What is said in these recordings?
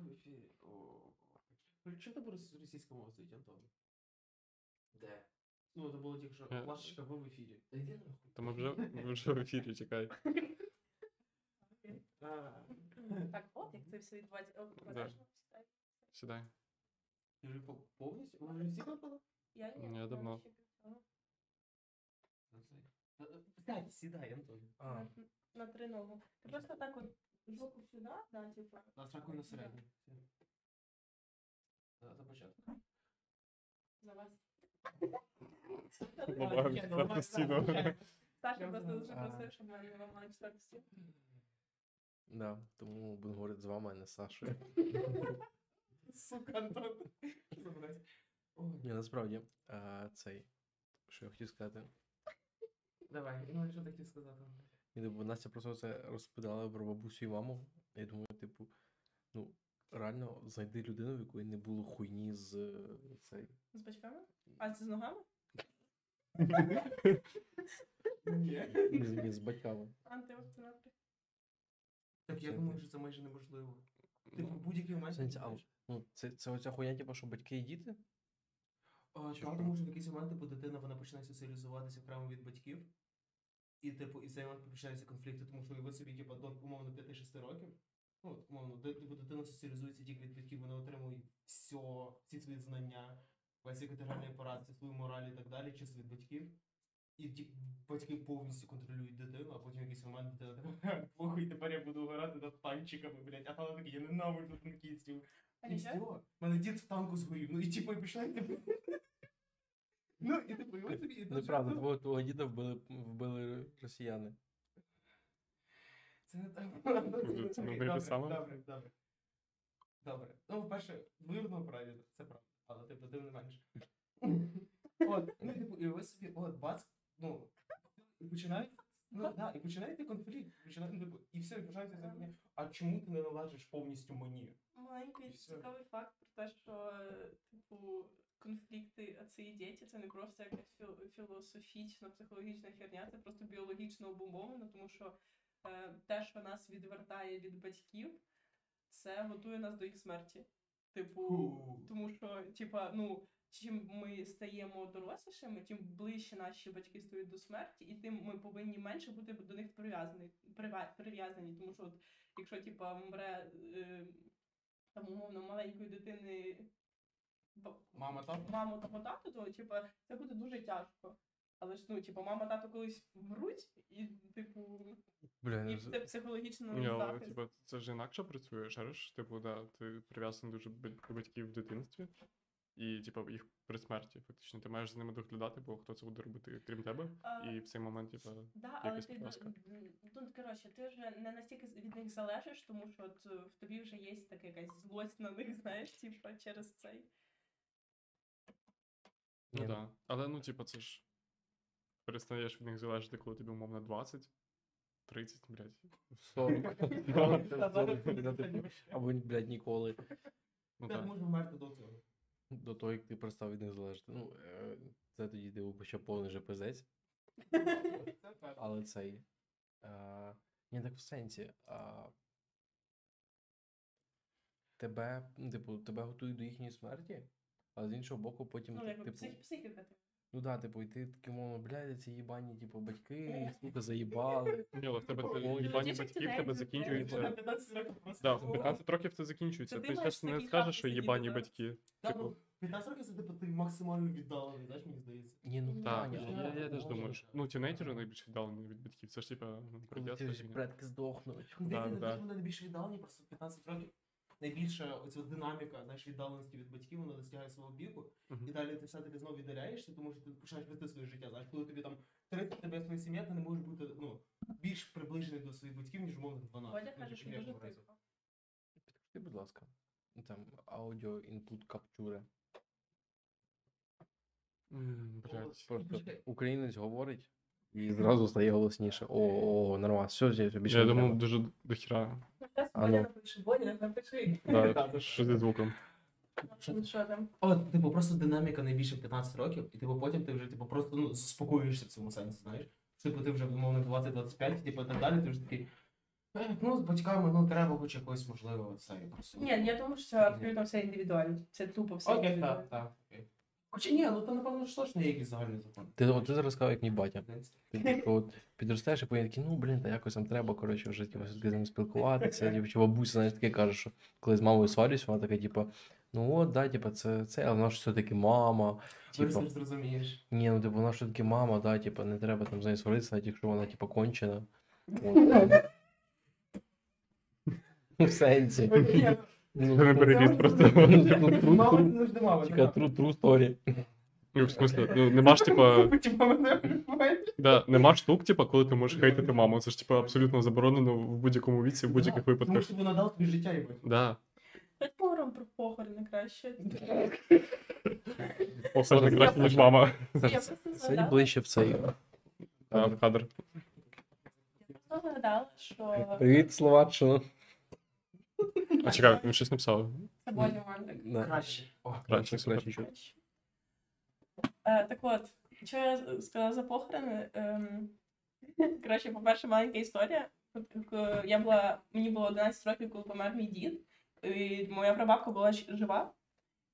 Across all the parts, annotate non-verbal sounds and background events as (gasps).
був в ефірі. О, Що було російська мова стоїть, Антон? Де? Ну, це було тільки що Е. плашечка ви в ефірі. Та йди нахуй. То ми вже, ми вже в ефірі, чекай. (laughs) А, Так, от як це все відбувається. О, Да. обережно сідай. Сідай. ти вже по- повністю? Ви вже всі напали? Я ні, Я давно. ще півтора. Сядь, сідай, Антон. На- На три ногу. Ти просто так от жопу сюди, да, типу. На сраку на середню. За за початок. За вас. Ламаємо четверту стіну. (laughs) Саша просто дуже А. просив, щоб не ламали четверту стіну. да, тому будемо говорити з вами, а не з Сашою. (laughs) Сука, Антон. Ні, насправді, а, цей, що я хотів сказати. Давай, ну що таке сказати? І, типу, Настя просто це розповідала про бабусю і маму. Я думаю, типу, ну, реально знайди людину, в якої не було хуйні з е, цей. З батьками? А це з ногами? Ні. Ні, з- батьками. Антивакцинатори. Так я думаю, що це майже неможливо. Ти в будь-який момент. Ну, це, це оця хуйня, типу, що батьки і діти? А, Чи Та, що? тому що в якийсь момент, типу, дитина вона починає соціалізуватися окремо від батьків. І, типу, і в цей момент починаються конфлікти, тому що ви собі, типу, до умовно 5-6 років. Ну, от, умовно, типу, дитина соціалізується тільки від батьків, вони отримують все, всі свої знання, весь інтегральний апарат, всю свою мораль і так далі, чисто від батьків. І ті, батьки повністю контролюють дитину, а потім в якийсь момент дитина така, плохо, і тепер я буду грати над танчиками, блядь, а вона така, я ненавиджу танкістів. І все. Мене дід в танку згорів. Ну і типу, і пішли, типу. Ну, і типу, і ось собі. і тут Неправда, ну, твого, твого діда вбили, вбили росіяни. Це не так. Це не те добре, саме? Добре, добре. Добре. Ну, по-перше, вірно правильно, це правда. Але типу, тим не менше. От, ну, типу, і ви собі, от, бац, ну, і починають. Ну, да, і починаєте конфлікт. Починає, ну, типу, і все, і починається це питання, а чому ти не належиш повністю мені? Маленький І все. цікавий факт про те, що е, типу конфлікти отці і діти це не просто якась філософічна, психологічна херня, це просто біологічно обумовлено, тому що е, те, що нас відвертає від батьків, це готує нас до їх смерті. Типу, тому що, типа, ну. Чим ми стаємо дорослішими, тим ближче наші батьки стають до смерті, і тим ми повинні менше бути до них прив'язані. прив'язані. Тому що, от, якщо типа вмре е, там умовно маленької дитини Мама там? маму та тату, то типа це буде дуже тяжко. Але ж ну, типа, мама тато колись вмруть, і типу, і ну, це психологічно Ні, але захист. типу, це ж інакше працює, шариш, типу, да, ти прив'язаний дуже до батьків в дитинстві, і, типу, їх при смерті, фактично. Ти маєш за ними доглядати, бо хто це буде робити, крім тебе. А, І в цей момент, типу, Да, але якась ти д- ну, коротше, ти вже не настільки з- від них залежиш, тому що от, е, в тобі вже є така якась злость на них, знаєш, типа через цей. Ну Ні. да. Але ну, типу, це ж перестаєш від них залежати, коли тобі умовно 20, 30, блядь. 40. (laughs) (laughs) Та, 40, та, типу, Або, блядь, ніколи. Ну Так так. можна вмерти до цього. До того, як ти перестав від них залежати. Ну, е, це тоді типу, ще повний же пиздець. Але цей. А, ні, так в сенсі. А, тебе, ну, типу, тебе готують до їхньої смерті, а з іншого боку, потім, Ну, якби типу, псих, психіка. типу. ну да, типу, і ти такий, мовно, блядь, ці їбані, типу, батьки, сука, заїбали. (laughs) Ні, але в тебе їбані батьки, в тебе закінчується. 15 років просто. Да, в 15 років це закінчується. Це ти зараз не такий скажеш, що сидіти, їбані да? батьки. Та, Типу, ну, 15 років це типу ти максимально віддалений, знаєш, мені здається. Ні, ну Так, Таня, я, я, теж думаю, що ну, тінейджери найбільш віддалені від батьків. Це ж типа ну, Коли ті ж предки здохнуть. Ну, Да, да. вони найбільш віддалені, просто 15 років. Найбільша оця динаміка, знаєш, віддаленості від батьків, вона достигає свого піку, Мгм. і далі ти все-таки знову віддаляєшся, тому що ти починаєш вести своє життя. Знаєш, коли тобі там 30 тебе своя сім'я, ти не можеш бути ну, більш приближений до своїх батьків, ніж умовно 12. Водя Ну, каже, що дуже тихо. Підкрути, будь ласка. Там аудіо інпут каптюри. М, Просто українець говорить і зразу стає голосніше. О, о, нормально, все, все, більше Я думав, дуже дохіра. А Бодя ну. напише, напиши. Що зі звуком. Ну, Що там? От, типу, просто динаміка найбільше 15 років, і типу потім ти вже типу просто ну, заспокоюєшся в цьому сенсі, знаєш. Типу, ти вже умовно 20-25, типу, і так далі, ти вже такий. Е, Ну, з батьками, ну, треба хоч якось, можливо, це просто. Ні, я думаю, що це абсолютно все індивідуально. Це тупо все Окей, індивідуально. так, так, окей. Хоча ні, ну то напевно ж точно є якийсь загальний закон. Ти, от, ти зараз сказав, як мій батя. Ти типу, от, підростаєш і потім такий, ну блін, та якось там треба, коротше, вже типу, все-таки з ним спілкуватися. Типу, чи бабуся, знаєш, таке каже, що коли з мамою сварюсь, вона така, типу, ну от, да, типу, це, це, але вона ж все-таки мама. Типу, не зрозумієш. ні, ну типу, вона ж все-таки мама, да, типу, не треба там з нею сваритися, навіть якщо вона, типу, кончена. (laughs) От. (laughs) В сенсі. Ну, Це не переліз просто. ну. Чекай, true, true story. Ну, в смислі, ну, нема ж, типа, приймає. да, нема штук, типа, коли ти можеш хейтити маму. Це ж типа абсолютно заборонено в будь-якому віці, в будь-яких Тому що вона дала тобі життя, їбать. Да. Хоч поговоримо про похорони краще. Похорони краще, ніж мама. Сидь ближче в цей. В кадр. я просто згадала, що Привіт, Словаччина. А чекай, він щось написав. це Бодя Мандик. Краще. О, Краще, супер. краще. Е, так от, що я сказала за похорони? Ем, (laughs) коротше, по-перше, маленька історія. К- Я була, мені було 11 років, коли помер мій дід. І моя прабабка була жива.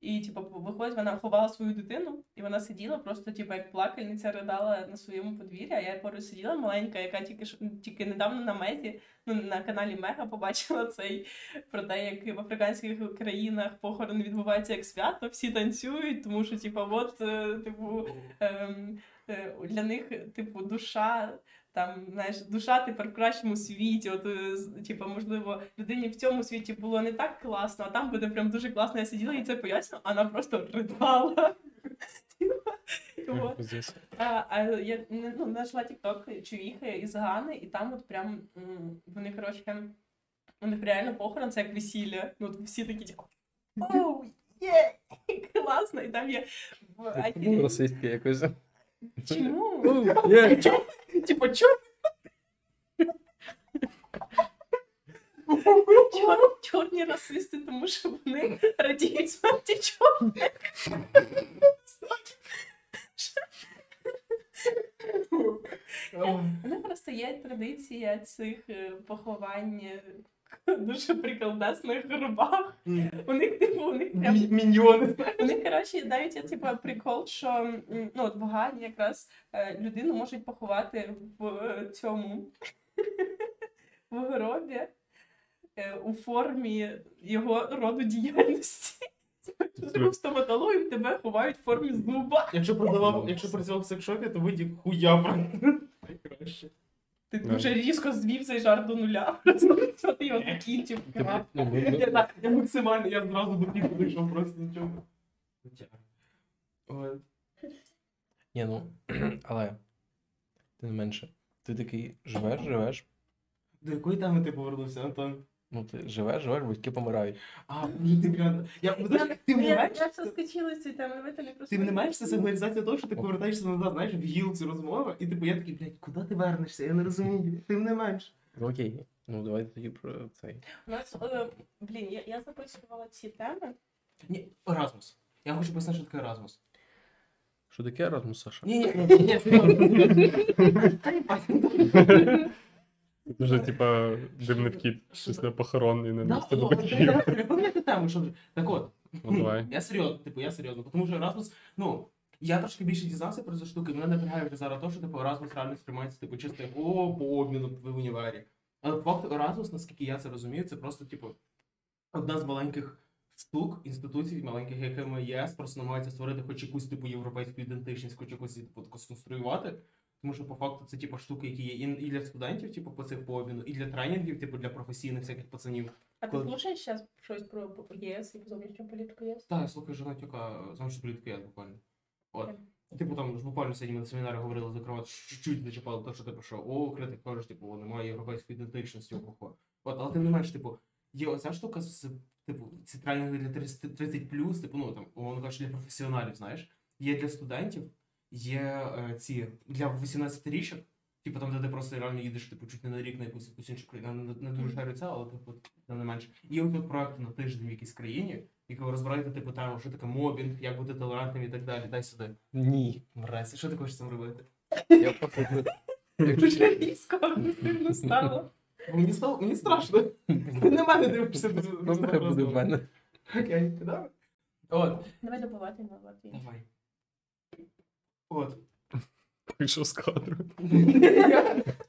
І, типу, виходить, вона ховала свою дитину, і вона сиділа, просто, типу, як плакальниця ридала на своєму подвір'ї, а я поруч сиділа маленька, яка тільки тільки недавно на мезі, ну на каналі Мега побачила цей про те, як в африканських країнах похорон відбувається як свято, всі танцюють, тому що, типу, от, е, типу, ем, е, для них, типу, душа. Там, знаєш, душа тепер в кращому світі. От, типу, можливо, людині в цьому світі було не так класно, а там буде прям дуже класно. Я сиділа і це пояснювала, а вона просто ридала. А, я не- ну, знайшла TikTok чувіхи із Гани, і там от прям вони, коротше, у них реально похорон, це як весілля. Ну, всі такі, типу, оу, є, (laughs) класно, і там є Ну. Расистське якось. Чому? Є. (laughs) (laughs) Типа? Чор, чорні расисти, тому що вони радіють смерті чорних. У просто є традиція цих поховань (laughs) дуже приколдесних гробах. У них, типу, у них прям Міньйони. У них, коротше, навіть типу, прикол, що ну, от в Гані якраз е, людину можуть поховати в е, цьому (laughs) в гробі е, у формі його роду діяльності. Ти стоматологом, тебе ховають в формі зуба. Якщо продавав, якщо працював в секшопі, то видів хуя. (laughs) Найкраще. Ти Да. дуже різко звів цей жарт до нуля. (laughs) Просто що ти його закінчив. Ну, Я, я максимально, я зразу до піку дійшов просто нічого. Ні, ну, (clears throat) але тим не менше. Ти такий живеш, живеш. До якої теми ти повернувся, Антон? Ну, ти живеш, живеш, батьки помирають. А, боже, ти прям. Я, ну, знаєш, ти Я, не маєш? я все скочила з цієї теми, ви не просто. Ти не маєш це сигналізація того, що ти повертаєшся назад, знаєш, в гілці розмови, і типу я такий, блядь, куди ти вернешся? Я не розумію. Тим не менш. Ну окей. Ну, давайте тоді про цей. У нас, е, блін, я, я записувала ці теми. Ні, Еразмус. Я хочу пояснити, що таке Еразмус. Що таке Erasmus, Саша? Ні, ні, ні, ні, серйозно. (laughs) Дуже, типа, дивний вхід після похорон і не Да, місце батьків. тему, що так от. Ну, давай. (clears throat) Я серйозно, типу, я серйозно, тому що Erasmus, ну, я трошки більше дізнався про цю штуку, і мене напрягає вже зараз то, що типу Erasmus реально сприймається типу чисто як о, по обміну в універі. Але по факту Erasmus, наскільки я це розумію, це просто, типу, одна з маленьких штук, інституцій, маленьких, якими ЄС просто намагається створити хоч якусь типу європейську ідентичність, хоч якусь типу сконструювати. Тому що по факту це типу штуки, які є і для студентів, типу, по цих по обміну, і для тренінгів, типу для професійних всяких пацанів. А ти Коли- слухаєш зараз щось про ЄС і зовнішню політику ЄС? Так, я слухаю Жонатюка, зовсім політики я буквально. От. Типу там ж буквально сьогодні ми на семінарі говорили зокрема, чуть-чуть зачіпали те, що типу, що о, критик каже, типу, о, немає європейської ідентичності, ого. От, але тим не менш, типу, є оця штука з типу, тренінги для 30, 30 типу, ну там, умовно кажучи, для професіоналів, знаєш, є для студентів, є е, ці для 18-річок, типу там, де ти просто реально їдеш, типу, чуть не на рік на якусь, якусь іншу країну, не, не, дуже шарю це, але типу, тим не менше. Є от проекти на тиждень в якійсь країні, і коли розбираєте типу тему, що таке мобінг, як бути толерантним і так далі. Дай сюди. Ні. Мразь, що ти хочеш з цим робити? Я просто. Якщо Дуже різко агресивно стало. Мені стало, мені страшно. Ти на мене дивишся. Ну, дуже буде в мене. Окей, давай. От, Давай добувати на латві. давай. От. Вийшов з кадру.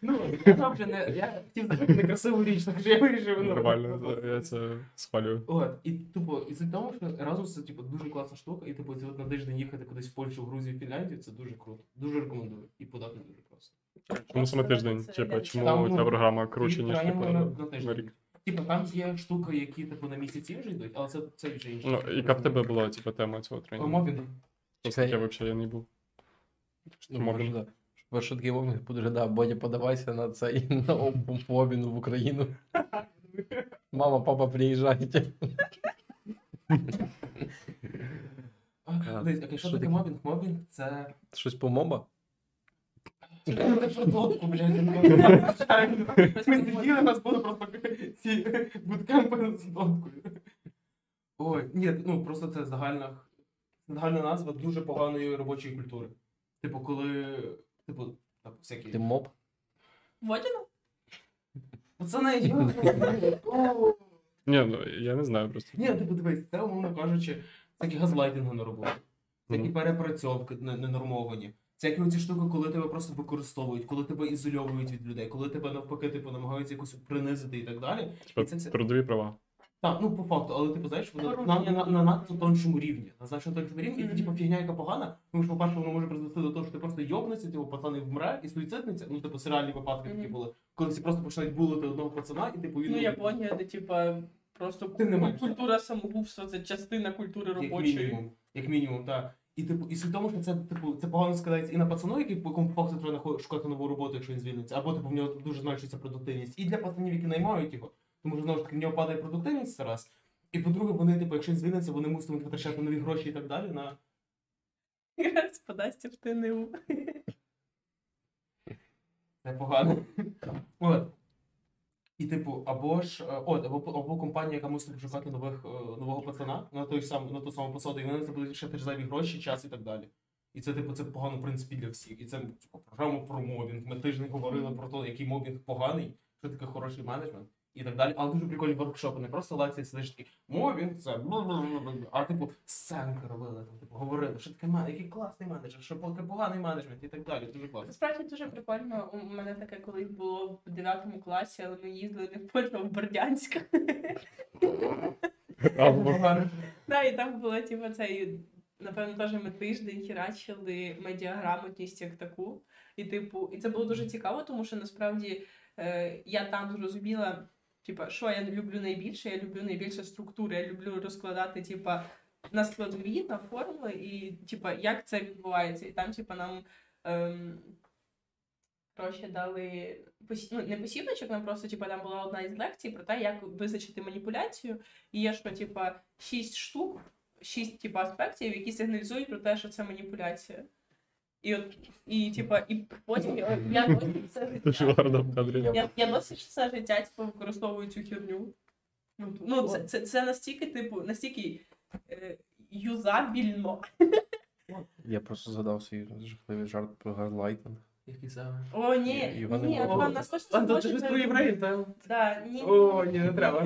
Ну, я вже не, я хотів зробити некрасиву річ, так що я вирішив. ну. Нормально, я це схвалюю. От, і тупо, і з того, що Erasmus це типу дуже класна штука, і типу, це от на тиждень їхати кудись в Польщу, в Грузію, Фінляндію, це дуже круто. Дуже рекомендую. І подати дуже просто. Чому саме тиждень? Це Типа, чому ну, ця програма круче, ніж типу, на, на на тиждень. рік? Типу, там є штуки, які типу на місяці вже йдуть, але це, це вже інше. Ну, яка в тебе була типа тема цього тренінгу? Мобінг. Чекай. я взагалі не був. Ну, може, да. Перший такий момент буде, да, Бодя, подавайся на цей на об- обмін в Україну. Мама, папа, приїжджайте. А, Дивись, окей, що таке мобінг? Мобінг це. Щось по моба? Шортлотку, блядь. Ми сиділи, нас були просто ці буткемпи з доткою. Ой, ні, ну просто це загальна, загальна назва дуже поганої робочої культури. Типу, коли. Типу, так, всякі. Ти моб? Водяно? Пацани, я. О. Ні, ну я не знаю просто. Ні, типу, дивись, це, умовно кажучи, всякі газлайтинги на роботі, всякі перепрацьовки не- ненормовані. Всякі оці штуки, коли тебе просто використовують, коли тебе ізольовують від людей, коли тебе навпаки, типу, намагаються якось принизити і так далі. Типа, І це все. трудові права. Так, ну по факту, але типу, знаєш, воно на, на, на, на надто тоншому рівні. На значно тоншому рівні, і це типу фігня, яка погана, тому що, по-перше, воно може призвести до того, що ти просто йобнешся, типу, пацани вмре і суїцидниця. Ну, типу, серіальні випадки такі були, коли всі просто починають булити одного пацана, і типу він Ну, Японія, де типа просто Ти не маєш. культура самогубства, це частина культури Як мінімум. Як мінімум, так. І типу, і суть тому, що це типу це погано складається і на пацану, який по якому факту треба шукати нову роботу, якщо він звільниться, або типу в нього дуже зменшується продуктивність. І для пацанів, які наймають його, тому що знову ж таки в нього падає продуктивність раз. І по-друге, вони, типу, якщо він звільниться, вони муситимуть витрачати нові гроші і так далі на. Раз подасться в ТНУ. Це погано. От. І, типу, або ж е, от, або, або компанія, яка мусить пошукати нових, е, нового пацана на той сам, на ту саму посаду, і вони це будуть ще теж зайві гроші, час і так далі. І це, типу, це погано, в принципі, для всіх. І це типу, програма про мобінг. Ми тиждень говорили про те, який мобінг поганий, що таке хороший менеджмент і так далі. Але дуже прикольні воркшопи. Не просто лекції сидиш такі, мобінг це а типу сценки робили, там, типу, говорили, що таке менеджер, який класний менеджер, що поганий менеджмент і так далі. Дуже класно. Насправді дуже прикольно. У мене таке колись було в 9 класі, але ми їздили не в Польщу, а в Бердянськ. (laughs) Да, і там було, типу, цей, напевно, теж ми тиждень херачили медіаграмотність як таку. І, типу, і це було дуже цікаво, тому що насправді е, я там зрозуміла, типу, що я люблю найбільше, я люблю найбільше структури, я люблю розкладати, типу, на складові, на формули, і типу, як це відбувається. І там, типу, нам. Ем, Коротше, дали посі... ну, не посібничок, нам просто типу, там була одна із лекцій про те, як визначити маніпуляцію. І є що, типа, шість штук, шість типу, аспектів, які сигналізують про те, що це маніпуляція. І от, і, типа, і потім (laughs) я, я досі все Дуже життя. гарно в кадрі. Я, я досі все життя типу, використовую цю херню. Ну, Ну, це, це, це настільки, типу, настільки е, юзабільно. Я просто згадав свій жахливий жарт про газлайтинг. Який саме? О, ні, Ні. Антон, нас точно Антон, це ж про євреїв, та? Да, ні, О, ні, не треба,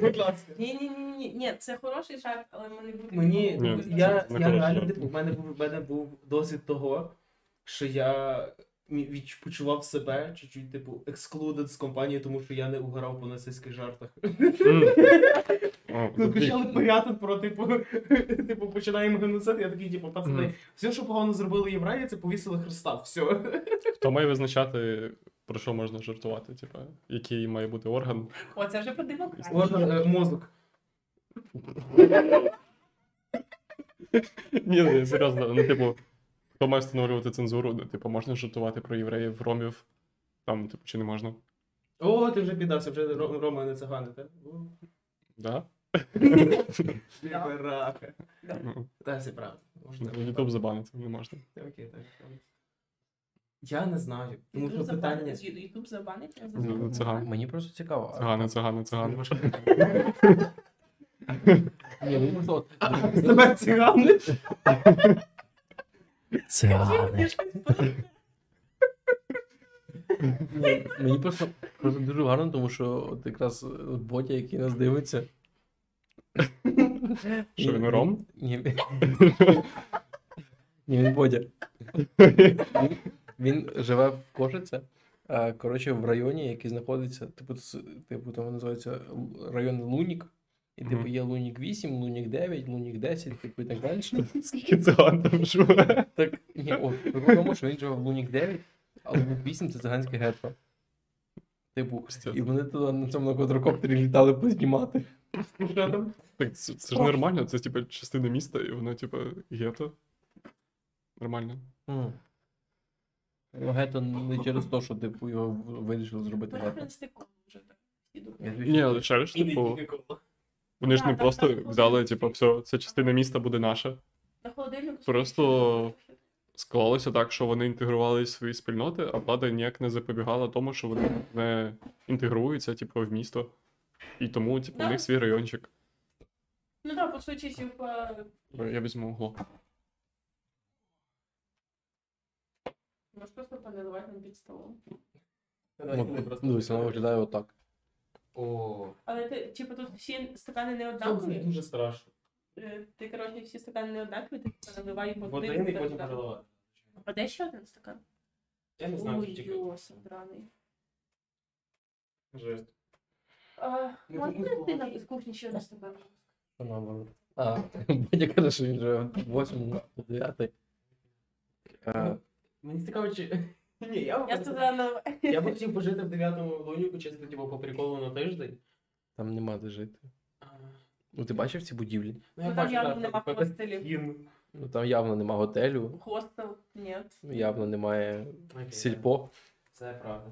будь ласка. Ні, ні, ні, ні, ні, це хороший жарт, але ми не будемо. Мені Ні, це я, не я реально типу, в мене був в мене був досвід того, що я мі- відч- почував себе чуть-чуть, типу, excluded з компанії, тому що я не угорав по нацистських жартах. М. О, Ну, почали пиряти про, типу, (laughs) типу, починаємо геноцид, я такий, типу, пацани, все, що погано зробили євреї, це повісили Христа, все. (laughs) Хто має визначати, про що можна жартувати? Типа, який має бути орган? О, це вже про демократію. Орган, е, мозок. Ні, серйозно, ну, типу, хто має встановлювати цензуру? Ну, Типу, можна жартувати про євреїв, ромів, там, типу, чи не можна? О, ти вже піддався, вже Ро- Рома не цигани, так? Да? Рака. Ну, Та все правда. Можна. Ютуб забаниться, не можна. Окей, так. Я не знаю. Тому що Ютуб питання. забанить, Ютуб забанить. Ну. Циган. Мені просто цікаво. Цигани, цигани, цигани. Ні, мені просто от- Тебе цигани? Ні, Мені просто, просто дуже гарно, тому що от якраз Бодя, який нас дивиться. Що він ром? Ні. Ні, він Бодя. Він, він живе в Кошице, коротше, в районі, який знаходиться, типу, с- типу там називається Л- район Лунік. І типу Мгм. є Лунік 8, Лунік 9, Лунік 10, типу і так далі. Скільки циган там живе? Так, ні, о, прикол в тому, що він живе в Лунік 9, а Лунік 8 це циганське гетто. Типу, і вони туди на цьому на квадрокоптері літали познімати. Що? Так це, це ж нормально, це типа частина міста, і воно, типа, гетто. Нормально. М. Ну, гетто не через те, що типу його вирішили зробити гетто. Перепринести вже так. іду. Я тобі Ні, але ще ж, типу, тільки коло. вони ж не просто взяли, типу, все, ця частина міста буде наша. На холодильнику Просто- Склалося так, що вони інтегрували свої спільноти, а влада ніяк не запобігала тому, що вони не інтегруються, типу, в місто. І тому, типу, у Да. них свій райончик. Ну так, по суті, типа, Я візьму угло. можеш просто поналивати нам під столом. От, Дивись, воно виглядає отак. О, Але ти, типу, тут всі стакани не це однакові. дуже страшно. Е, Ти, коротше, всі стакани не однакові, ти наливай в В один і потім переливати. А де ще один стакан? Я не знаю, Ой, що тільки. йосип, драний. Жесть. (laughs) А, Ну, Можна ти нам із кухні ще один стакан? Що наоборот. А, Бодя каже, що він живе в 8 9. Мені цікаво, чи. (laughs) Ні, я Я б сказала, наливай. я б хотів пожити в дев'ятому луніку, чисто типу, по приколу на тиждень. Там нема де жити. Ну ти бачив ці будівлі? Ну, я там бачу, явно так, нема хостелів. Ну там явно нема готелю, Хостел? Ні. явно немає Окей, сільпо. Це правда.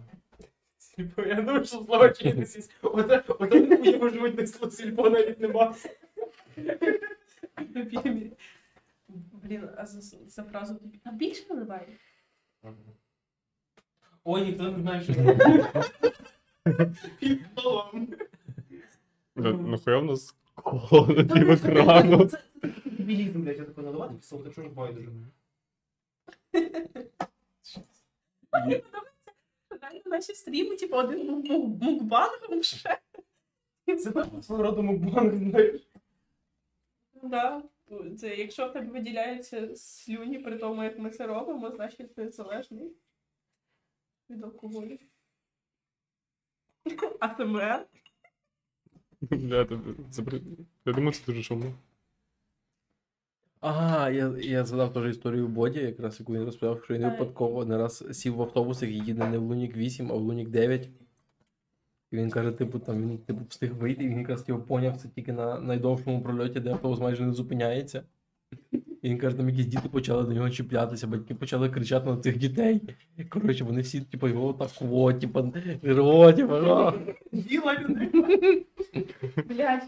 Сільпо, я думаю, що слова чинитись. Оце, оце не хуєво живуть, не сільпо навіть нема. Блін, а за, за фразу тобі. А більше наливай? Ой, ніхто не знає, що це. (laughs) Під столом. Нахуя в нас коло над тим екраном? Це такий дебілізм, блядь, я тако наливати, пісок, так що ж байдуже. Реально наші стріми, типу, один мукбангом ще. Це так свого роду мукбанк, знаєш. Да. Це, якщо в тебе виділяються слюні при тому, як ми це робимо, значить ти залежний від алкоголю. АСМР? (laughs) Я думаю, це дуже шумно. Ага, я, я згадав теж історію Боді, якраз яку він розповідав, що він Ай. випадково не раз сів в автобус, який їде не в Лунік 8, а в Лунік 9. І він каже, типу, там він типу встиг вийти, і він якраз його поняв це тільки на найдовшому прольоті, де автобус майже не зупиняється. І він каже, там якісь діти почали до нього чіплятися, батьки почали кричати на цих дітей. Коротше, вони всі, типу, його так о, типу, рво, типу. Діла людина. Блядь,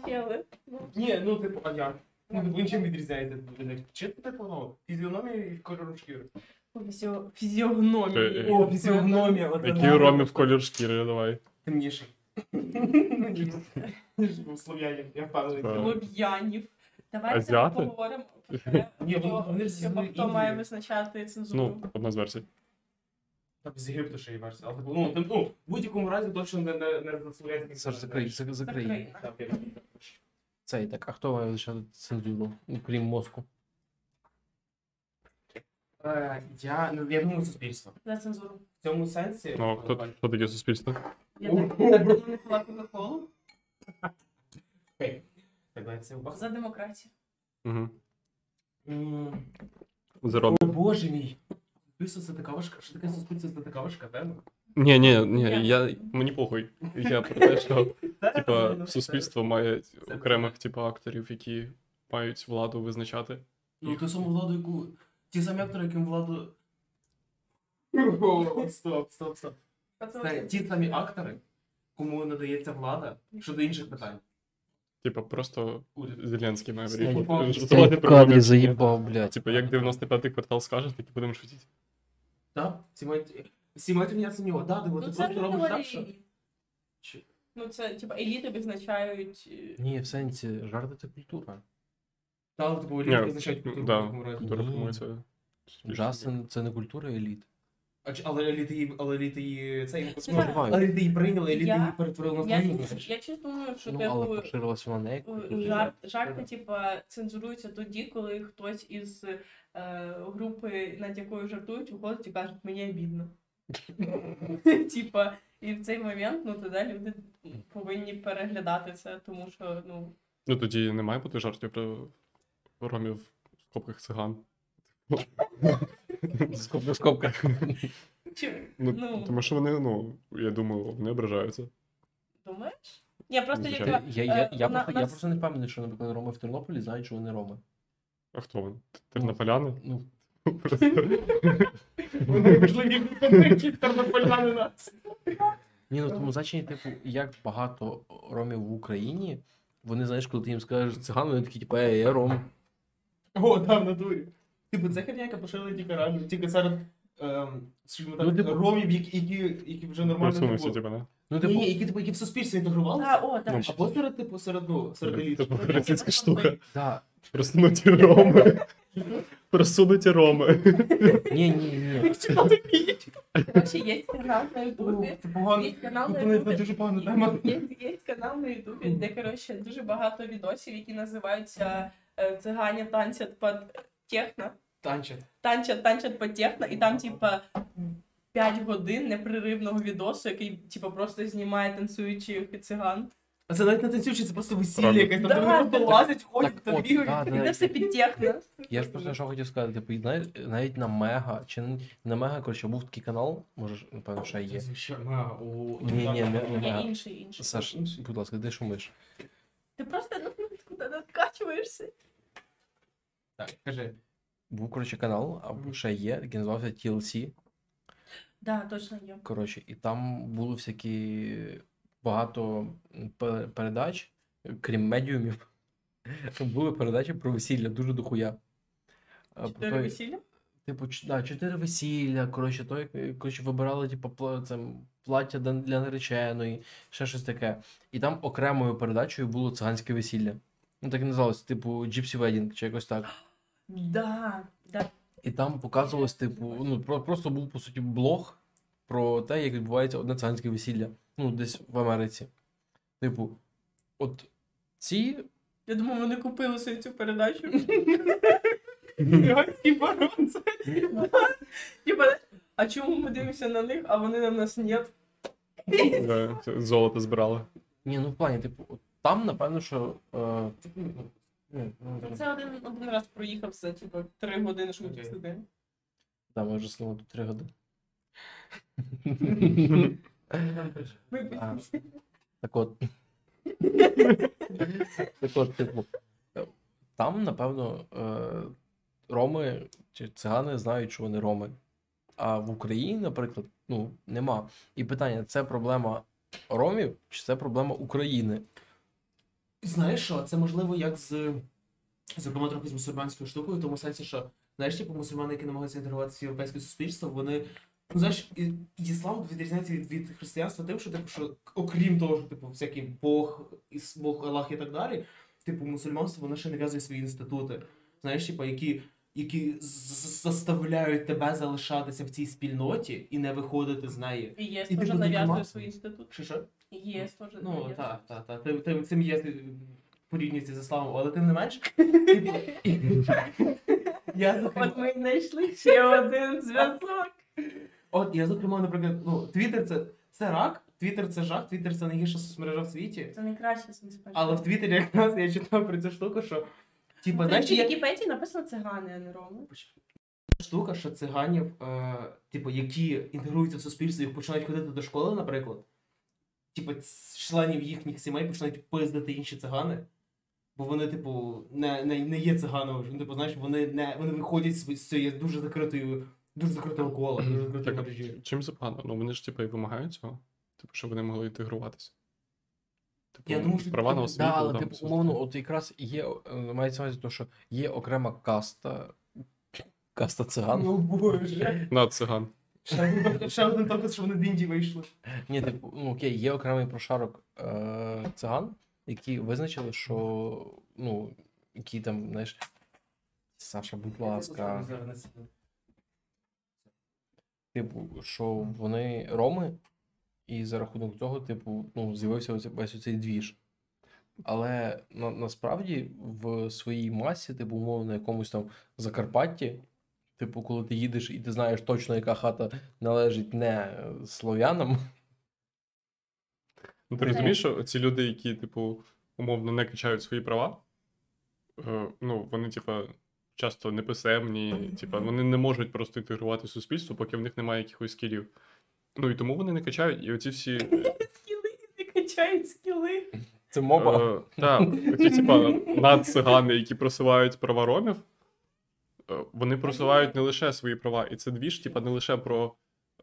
Ні, ну типу, а як? Ну, він чим відрізняється? Чисто типу, ну, фізіономія і кольором шкіри. Фізіо... Е, Фізіогномії. О, фізіогномія. оце Який да. у Ромі колір шкіри, давай. Темніший. Ніж у слов'янів, я впевнений. Так. Лоб'янів. Давайте Азіати? поговоримо про те, (laughs) Ні, вони- хто- вони з хто- хто Індії. має визначати цензуру. Ну, одна з версій. Там з Єгипту ще є версія. Але ну, тим- ну, в будь-якому разі точно не, не, не слов'янський. Саш, закрий, зак- закрий. Закрий. Так, я- Цей, так, а хто має визначати цензуру, крім мозку? Е, Я, ну, я думаю, суспільство. За цензуру. В цьому сенсі. Ну, а хто, хто таке суспільство? Я так давно не пила Кока-Колу. Окей. Так, давай це убах. За демократію. Угу. М. О, боже мій. Суспільство це така важка. Що таке суспільство це така важка тема? Ні, ні, ні, Я- (laughs) мені похуй. Я про те, що (laughs) типа суспільство має окремих типу акторів, які мають владу визначати. Ну, ту саму владу, яку. Ті самі актори, яким владу. (laughs) Стоп, стоп, стоп. Це ті самі актори, кому надається влада щодо інших питань. Типа просто. Зеленський має заїбав, блядь. Типа, як 95-й квартал скаже, так і будемо шутити. Так? Всі мають. Всі мають рівнятися в нього. Да, диво, Ну, ти це просто робиш так, що. Чи- Ну, це, типа, еліти визначають. е, Ні, в сенсі, жарти це культура. Та, але типу, еліти визначають культуру в да, такому разі. культура Ні. формується. Джастин це не культура еліт. А чи- але еліти її, але еліти її не Типа, Але еліти її прийняли, еліти її перетворили на Я, свою. я чесно думаю, що Ну, але типу, поширилась вона не як Е, культура. Жарт, жарти, типа, цензуруються тоді, коли хтось із е, групи, над якою жартують, виходить і кажуть, мені обідно. (laughs) Типа, і в цей момент, ну тоді люди повинні переглядати це, тому що, ну, Ну тоді не має бути жартів про ромів в скобках циган. Скобка, скобка. чи, Ну, Ну. тому що вони, ну, я думаю, вони ображаються. думаєш? Ні, просто Звичайно. Я, я, я, Е, на- просто, я просто не впевнений, що, наприклад, роми в Тернополі знають, що вони роми. А хто вони? Тернополяни? Ну, Просто- Вони вийшли якісь тернополяни нас. ні, ну тому значення, типу, як багато ромів в Україні, вони, знаєш, коли ти їм скажеш циган, вони такі, типу, ей, я ром. О, там в натурі. Типу, це херня, яка поширила тільки реально, тільки серед ем, скажімо так, Ну, типу- ромів, які, які, які вже нормально Просунувся, типу, типу, не? Ну, Ні, типу, ні, які, типу, які в суспільстві інтегрувалися. а, о, так. Ну, Або серед, типу, серед, ну, серед еліт. Типу, російська штука. да. Просунуті роми. Просунуті роми. Ні, ні, ні. Короче, є канал на Ютубі. Це погано. Є канал на це Ютубі. дуже погана тема. Є, є канал на Ютубі, де коротше дуже багато відосів, які називаються е, Цигані танцять під техно. Танчать. Танчать, танчать під техно, і там, типа, 5 годин непреривного відосу, який, типа, просто знімає танцюючих циган. А це навіть не танцюючи, це просто весілля Правда. якесь. Там Да, вони просто да. лазять, ходять, там от, бігають. да, І да. це все під. Я ж просто що хотів сказати, типу, навіть, навіть на Мега, чи не на Мега, коротше, був такий канал, може, ж, напевно, ще є. Ще мега. О, Ні, ні, не, не Мега. інший, інший. Саш, будь ласка, де шумиш? Ти просто ну, куди надкачуєшся. Так, кажи. Був, коротше, канал, або ще є, який називався TLC. Да, точно є. Коротше, і там було всякі багато передач, крім медіумів. (laughs) Були передачі про весілля дуже дохуя. Чотири той- весілля? Типу, да, чотири весілля, коротше, той, е, коротше, вибирали, типу, це, плаття для нареченої, ще щось таке. І там окремою передачею було циганське весілля. Ну, так і називалося, типу, Gypsy Wedding чи якось так. (gasps) Да, да. І там показувалось, типу, ну, просто був, по суті, блог про те, як відбувається одне циганське весілля. Ну, десь в Америці. Типу, от ці. Я думаю, вони купили собі цю передачу. Типа, а чому ми дивимося на них, а вони на нас нет? Да, це Золото збирали. Ні, ну в плані, типу, там, напевно, що. Е, ну, ну, Це один, один раз проїхав за типу, три години, що ми тут Окей. сидимо. Там ми вже три години. (laughs) А, Так от. Так от, типу, там, напевно, е, роми чи цигани знають, що вони роми. А в Україні, наприклад, ну, нема. І питання: це проблема ромів, чи це проблема України? Знаєш що, це можливо як з, зокрема, трохи з мусульманською штукою, в тому сенсі, що, знаєш, типу, мусульмани, які намагаються інтегруватися в європейське суспільство, вони, ну, знаєш, і- іслам відрізняється від, від християнства тим, що, типу, що окрім того, що, типу, всякий Бог, іс- Бог, Аллах і так далі, типу, мусульманство, воно ще нав'язує свої інститути, знаєш, типу, які, які з- з- заставляють тебе залишатися в цій спільноті і не виходити з неї. І ЄС І теж типу, нав'язує дипломат- свій інститут. Що що? І ЄС теж Ну, нав'язує. так, так, так. Тим, тим, цим є е, порівнюється з ісламом, але тим не менш. типу, (laughs) Я, От ми знайшли ще один зв'язок. От я, зокрема, наприклад, ну, Твіттер це, це рак, Твіттер це жах, Твіттер це найгірша соцмережа в світі. Це найкраще соцмережа. Але в Твіттері якраз я читав про цю штуку, що. Типа, Це знаєш, є Вікіпедії написано цигани, а не роми. штука, що циганів, е, типу, які інтегруються в суспільство і починають ходити до школи, наприклад. Типу, членів їхніх сімей починають пиздити інші цигани. Бо вони, типу, не, не, не є циганами вже. Ну, Типу, знаєш, вони не вони виходять з цієї дуже закритої, дуже закритого кола, дуже закритої Так, мережі. чим це погано? Ну вони ж типу і вимагають цього. Типу, щоб вони могли інтегруватися. Типу, Я думаю, що права на типу, освіту. Да, але, там, типу, все умовно, таке. от якраз є, е, мається на увазі, то, що є окрема каста. Каста циган. Ну боже. На циган. Ще один- Ще один доказ, що вони з Індії вийшли. Ні, типу, ну окей, є окремий прошарок е, циган, які визначили, що ну, які там, знаєш. Саша, будь ласка. Типу, що вони роми, і за рахунок цього, типу, ну, з'явився весь цей двіж. Але на, насправді в своїй масі, типу, умовно, на якомусь там Закарпатті, типу, коли ти їдеш і ти знаєш точно, яка хата належить не е, слов'янам, Ну, ти розумієш, що ці люди, які, типу, умовно не качають свої права, е, ну, вони, типа, часто неписемні, типа, вони не можуть просто інтегрувати суспільство, поки в них немає якихось скілів. Ну і тому вони не качають, і оці всі. (laughs) Скіли, не качають скіли. це моба. Е, так, ті, типа, надцигани, які просувають права ромів, е, вони просувають не лише свої права, і це двіж, типа, не лише про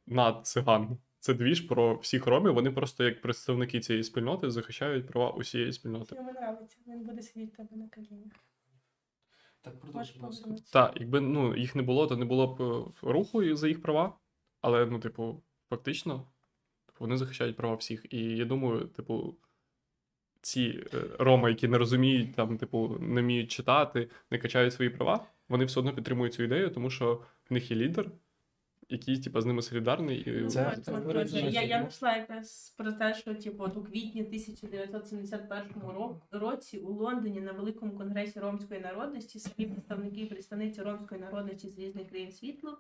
надциган. Це двіж про всіх ромів, вони просто як представники цієї спільноти захищають права усієї спільноти. Йому нравиться, він буде сидіти тебе на колінах. Так, ласка. Так, якби ну, їх не було, то не було б е, руху за їх права. Але, ну, типу, фактично, вони захищають права всіх. І я думаю, типу, ці Рома, роми, які не розуміють, там, типу, не вміють читати, не качають свої права, вони все одно підтримують цю ідею, тому що в них є лідер, який, типу, з ними солідарний. І... Ну, Це- це за я, я знайшла якраз про те, що типу, от у квітні 1971 ро- році у Лондоні на великому конгресі ромської народності самі представники і представниці ромської народності з різних країн світу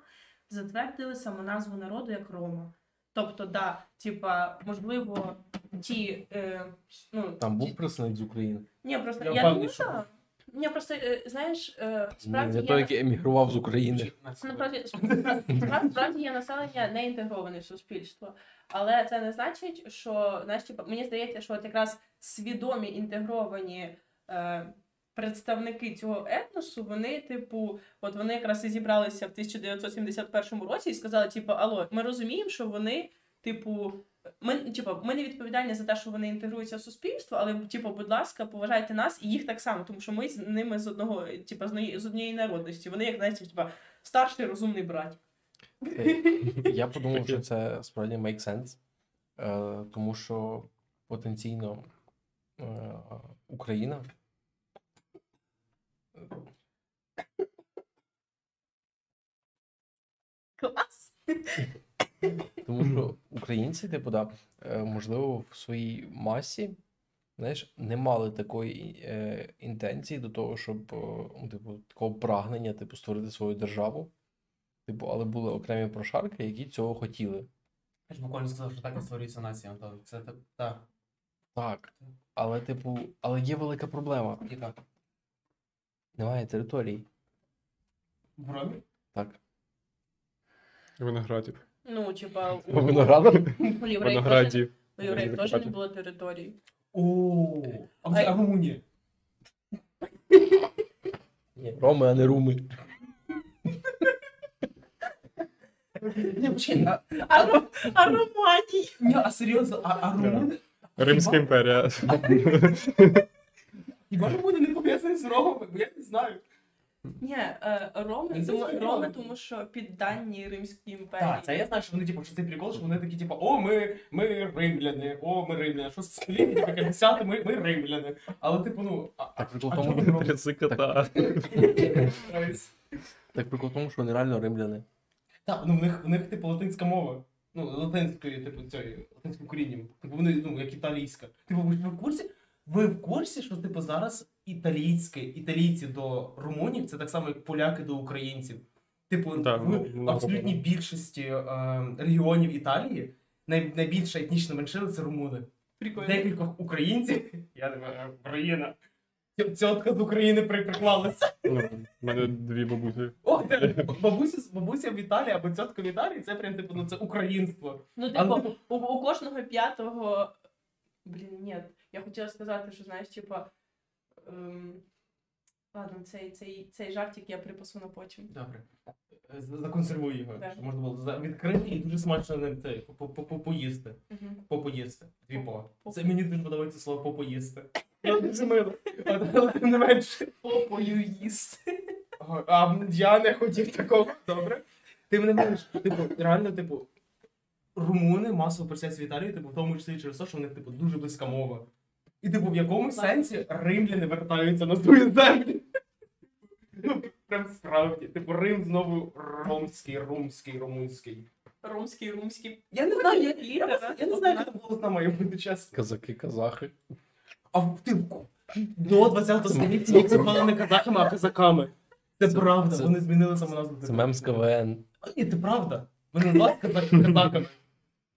затвердили самоназву народу як Рома. Тобто, да, типа, можливо, ті, е, ну, Там ті- був представник з України. Ні, просто Я я, що... Ні, просто, е, знаєш, е, справді не той, який емігрував з України. Насправді, справді, справді є населення не інтегроване в суспільство. Але це не значить, що знаєш, типу, мені здається, що от якраз свідомі інтегровані е, представники цього етносу, вони, типу, от вони якраз і зібралися в 1971 році і сказали, типу, алло, ми розуміємо, що вони, типу. Ми, типу, ми не відповідальні за те, що вони інтегруються в суспільство, але типу, будь ласка, поважайте нас і їх так само, тому що ми з ними з одного, типу, з однієї, з однієї народності. Вони, як знаєте, типу, старший розумний брат. Е, (laughs) Я подумав, що це справді make sense, е, тому що потенційно е, Україна. Клас! Тому що українці, типу, да, е, можливо, в своїй масі, знаєш, не мали такої е, інтенції до того, щоб, е, ну, типу, такого прагнення, типу, створити свою державу. Типу, але були окремі прошарки, які цього хотіли. Я ж буквально сказав, що так і створюється нація, Антон. Це так. Так. Так. Але, типу, але є велика проблема. Яка? Немає територій. В Ромі? Так. Виноградів. Ну, типа, у, Виноградар? у євреїв теж, Виноградів. у євреїв теж не було території. О, а Ай. в Румунії? Ні, Роми, а не руми. Ні, почекай, а- А, а? Ні, а серйозно, а, а румуни? Римська імперія. Хіба румуни не пов'язані з ромами? Бо я не знаю. Ні, е, Роми, це тому, Роми, Роми. тому що піддані Римській імперії. Так, це я знаю, що вони, типу, що цей прикол, що вони такі, типу, о, ми, ми римляни, о, ми римляни. Що століття, типу, 50 ми, ми римляни. Але, типу, ну, а, Так прикол а тому, чому вони Тряси кота. так прикол тому, що вони реально римляни. Так, ну в них, в них, типу, латинська мова. Ну, латинською, типу, цією, латинським корінням. Типу, вони, ну, як італійська. Типу, ви в курсі? Ви в курсі, що, типу, зараз італійське, італійці до румунів це так само, як поляки до українців. Типу, Так, в ну, абсолютній більшості е, регіонів Італії най, найбільша етнічна меншина це румуни. Прикольно. Декількох українців. Я не знаю, Україна. Тьотка з України при- приклалася. Ну, в мене дві бабусі. О, бабуся, бабуся в Італії або тьотка в Італії, це прям типу, ну це українство. Ну, Але, типу, у, у кожного п'ятого. Блін, ні. Я хотіла сказати, що знаєш, типа. Ем... Ладно, цей, цей, цей жартик я припасу на потім. Добре. З- Законсервуй його, Так. щоб можна було відкрити і дуже смачно ним це, по- по- по- поїсти. Угу. Попоїсти. Дві по. Це мені дуже подобається слово попоїсти. Я дуже мило. Але тим не менше. Попою їсти. А я не хотів такого. Добре. Ти мене знаєш, типу, реально, типу, румуни масово просяться в Італію, типу, в тому числі через те, що в них, типу, дуже близька мова. І, типу, в якому сенсі римляни вертаються на свою землю. Ну, прям справді. Типу, Рим знову ромський, румський, румунський. ромський, румський. Я не знаю, я, я, я не знаю, як це було має бути чесно. Казаки, казахи. А в- ти до 20 століття їх звали не казахами, а казаками. Це правда, вони змінили самоназву. Це мем з КВН. А, Ні, це правда. Вони назвали казак- казаками.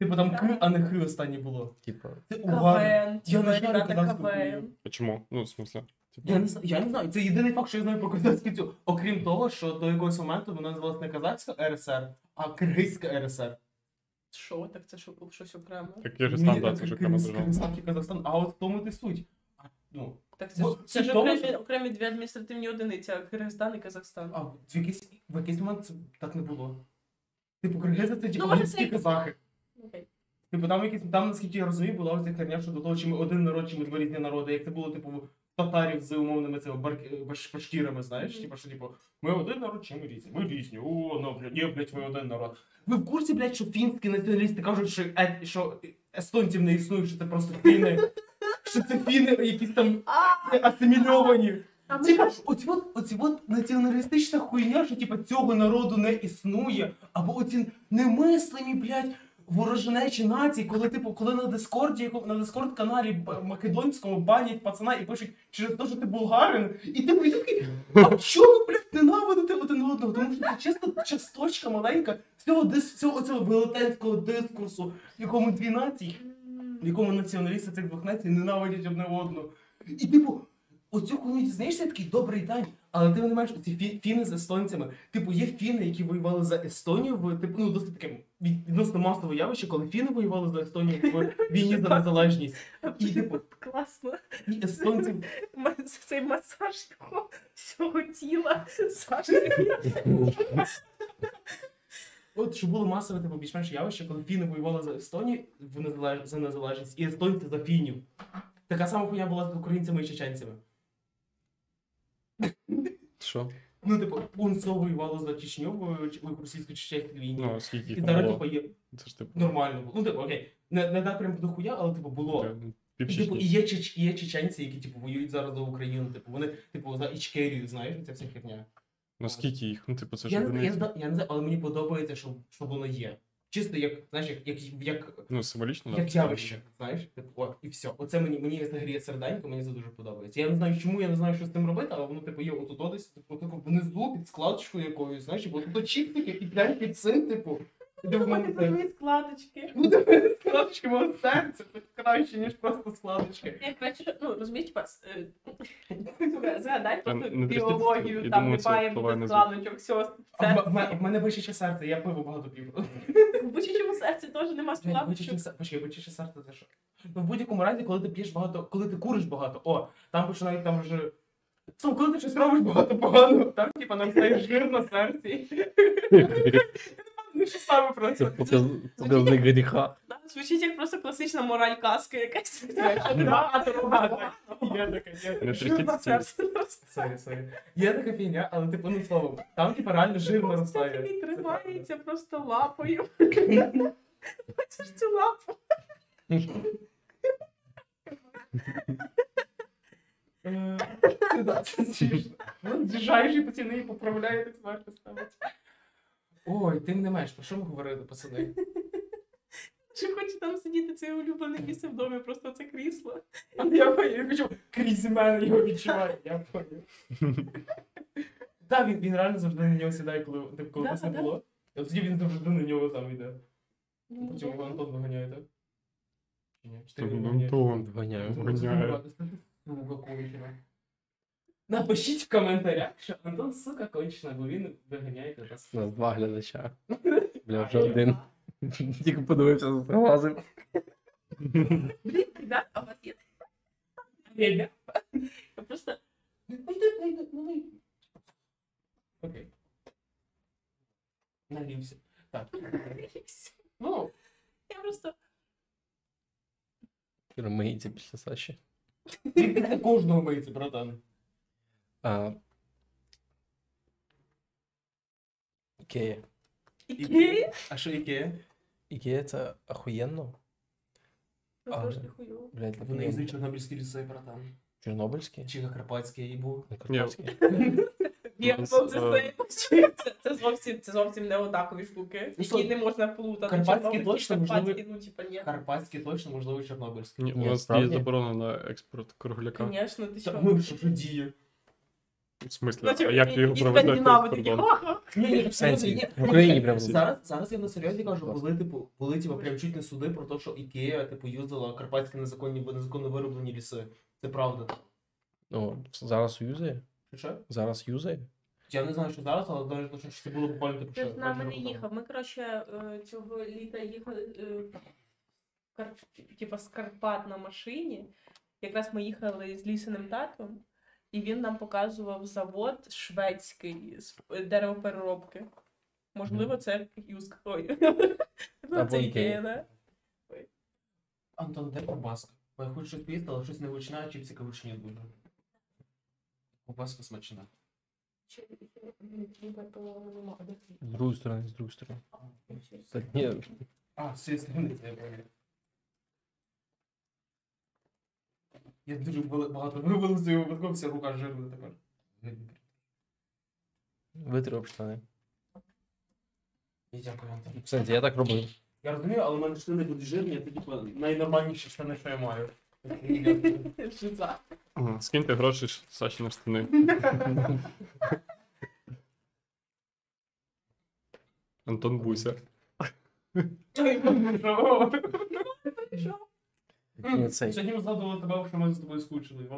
Типу там К, а не Х останнє було. Типа. КВН, Я не знаю КВН. Чому? Ну, в смысле? Типу, Я не знаю, я не знаю. Це єдиний факт, що я знаю про козацьку цю. Окрім того, що до якогось моменту вона називалася не казахська РСР, а Киргизька РСР. Що, так це що, щось окремо? Так Киргизстан, да, це вже окрема Киргиз- держава. Киргизстан і Казахстан, а от в тому ти суть. А, ну, Так це Бо ж це ж окремі, що- окремі дві адміністративні одиниці, а Киргизстан і Казахстан. а в якийсь, в якийсь момент це так не було. Типу, киргизи це ті Ну, може, це- казахи. Типу, там якісь, там, наскільки я розумію, була ось ця херня, що до того, чи ми один народ, чи ми два різні народи, як це було, типу, татарів з умовними цими бар... башкірами, знаєш? Мгм. Типу, що, типу, ми один народ, чи ми різні? Ми різні. О, ну, блядь, ні, блядь, ви один народ. Ви в курсі, блядь, що фінські націоналісти кажуть, що, е... що естонців не існує, що це просто фіни, що це фіни якісь там асимільовані. Типа, оці от, оці от націоналістична хуйня, що типа цього народу не існує, або оці немислимі, блядь, ворожнечі нації, коли, типу, коли на Дискорді, на Дискорд каналі македонському банять пацана і пишуть через те, що ти булгарин, і типу, такий, а чому, блядь, ненавидити один одного? Тому що це чисто часточка маленька цього дис, цього, цього велетенського дискурсу, в якому дві нації в якому націоналісти цих двох націй ненавидять одне одну. І типу, оцю хуйню дізнаєшся такий добрий день. Але ти не маєш ці фі- фіни з естонцями. Типу, є фіни, які воювали за Естонію в типу, ну досить таке відносно масове явище, коли фіни воювали за Естонію в війні за незалежність. І типу, Класно. і естонці. Цей масаж його всього тіла. Саша. От що було масове типу більш-менш явище, коли фіни воювали за Естонію в незалеж... за незалежність, і естонці за фінів. Така сама хуйня була з українцями і чеченцями. Що? Ну, типу, УНСО воювало за Чечню в російсько-чеченській війні. Ну, скільки І їх зараз, було? типу, є Це ж типу. нормально було. Ну, типу, окей. Не, не так прям дохуя, але типу було. е, ну, І, типу, і півчечні. є, чеч, є чеченці, які типу воюють зараз за Україну. Типу, вони, типу, за Ічкерію, знаєш, ця вся херня. Ну скільки їх? Ну, типу, це ж Я не, я, одиниці. зна- я не знаю, але мені подобається, що, що воно є. Чисто як, знаєш, як, як, як, Ну, символічно, да. як явище, знаєш, типу, о, і все. Оце мені, мені це гріє серденько, мені це дуже подобається. Я не знаю, чому, я не знаю, що з цим робити, але воно, типу, є отут десь, типу, типу, внизу під складочкою якоюсь, знаєш, бо тут чіпсики і прям під цим, типу. Мене це. Мої складочки. (laughs) Ну, диви, складочки мого серця, це краще, ніж просто складочки. Я краще, ну розумієш, типа, е, згадай просто біологію, я там немає звук. складочок, все, в, мене- бичаче серце, я пиво багато п'ю. в бучичому серці теж нема складочок. почекай, бичаче серце це що? Ну, в будь-якому разі, коли ти п'єш багато, коли ти куриш багато, о, там починають там вже. Ну, коли ти щось робиш багато поганого, там, типа, наростає жир на серці. (laughs) Ну, що саме про Це показ- показник гріха. Да, Звучить як просто класична мораль казки якась. Робити. Є така, є така. Не Жир на трясіть просто. Sorry, sorry. Є така фігня, але типу, ну словом, там типа реально жир наростає. Він тримається просто лапою. (laughs) Бачиш цю лапу? Е, да, це смішно. Ну, З'їжджаєш і потім її поправляє, так зверху ставить. Ой, тим не менш, про що ми говорили, пацани? (laughs) Чи хоче там сидіти це улюблене місце в домі, просто це крісло. Поняв, я (laughs) хочу крізь мене його відчуваю, я поняв. (laughs) Так, він, він реально завжди на нього сідає, коли, типу, коли Да, нас не да. було. І от тоді він завжди на нього там йде. Ну, Потім його Антон виганяє, так? Чи ні? Чи ти Антон, його виганяєш? Антон. Вганяю. Вганяє. Сука, кончена. Напишіть в коментарях, що Антон сука кончена, бо він виганяє нас. У нас два глядача. Бля, вже один. Тільки подивився, залазив. Блін, ребят, а у вас є? Ребя. Я просто Ну ну ну. Окей. Нагрівся. Так. Ну, я просто Миється після Саші. кожного миється, братан. А... Ікея. ікея. А що яке? Ікея це охуєнно. Ну, А, трошки хуйово. Блядь, Вони охуєнно. їздять чорнобильські ліси, братан. Чорнобильський? Чи Карпатський і був. Карпатський. Я нас, (laughs) це, е, це, зовсім, це зовсім не однакові штуки, Ну, які не можна плутати. карпатські Чорнобильські, точно, можливо, карпатські, ну, типа, ні. Карпатський точно, можливо, Чорнобильський. Ні, у Ні, нас справді? є заборона на експорт кругляка. Звісно, ти що? Ну, що діє? В смислі, а як і- його Скандинави в. Ні, ні, Україні прям Зараз, зараз я на серйозі кажу, були, типу, були, типу, прям чуть не суди про те, що Ікея, типу, юзала карпатські незаконні, незаконно вироблені ліси. Це правда. Ну, зараз юзає. Що? Зараз юзає. Я не знаю, що зараз, але знаю точно, що це було буквально типу, Ти з нами не їхав. Ми, коротше, е, цього літа їхали е, типа з Карпат на машині. Якраз ми їхали з лісеним татом, і він нам показував завод шведський з деревопереробки. Можливо, це юзк. Ой. (laughs) Ну, це Ікея. ідея, да? Антон, де ковбаска? Бо я хочу щось поїсти, але щось не вичина, чіпсі кавичні дуже. Ковбаска смачна. З другої сторони, з другої сторони. Ні, А, з цієї сторони, це я пам'ятаю. Я дуже багато вивели з цього випадком, вся рука жирна тепер. витри об штани. Дякую, Антон. В я так робив. Я розумію, але в мене штани будуть жирні, це типу найнормальніші штани, що я маю. (laughs) Шиза. Ага, Скиньте гроші Саші на штани. (laughs) Антон Буся. Ні, цей. Сьогодні ми згадували тебе, що ми з тобою скучили. Це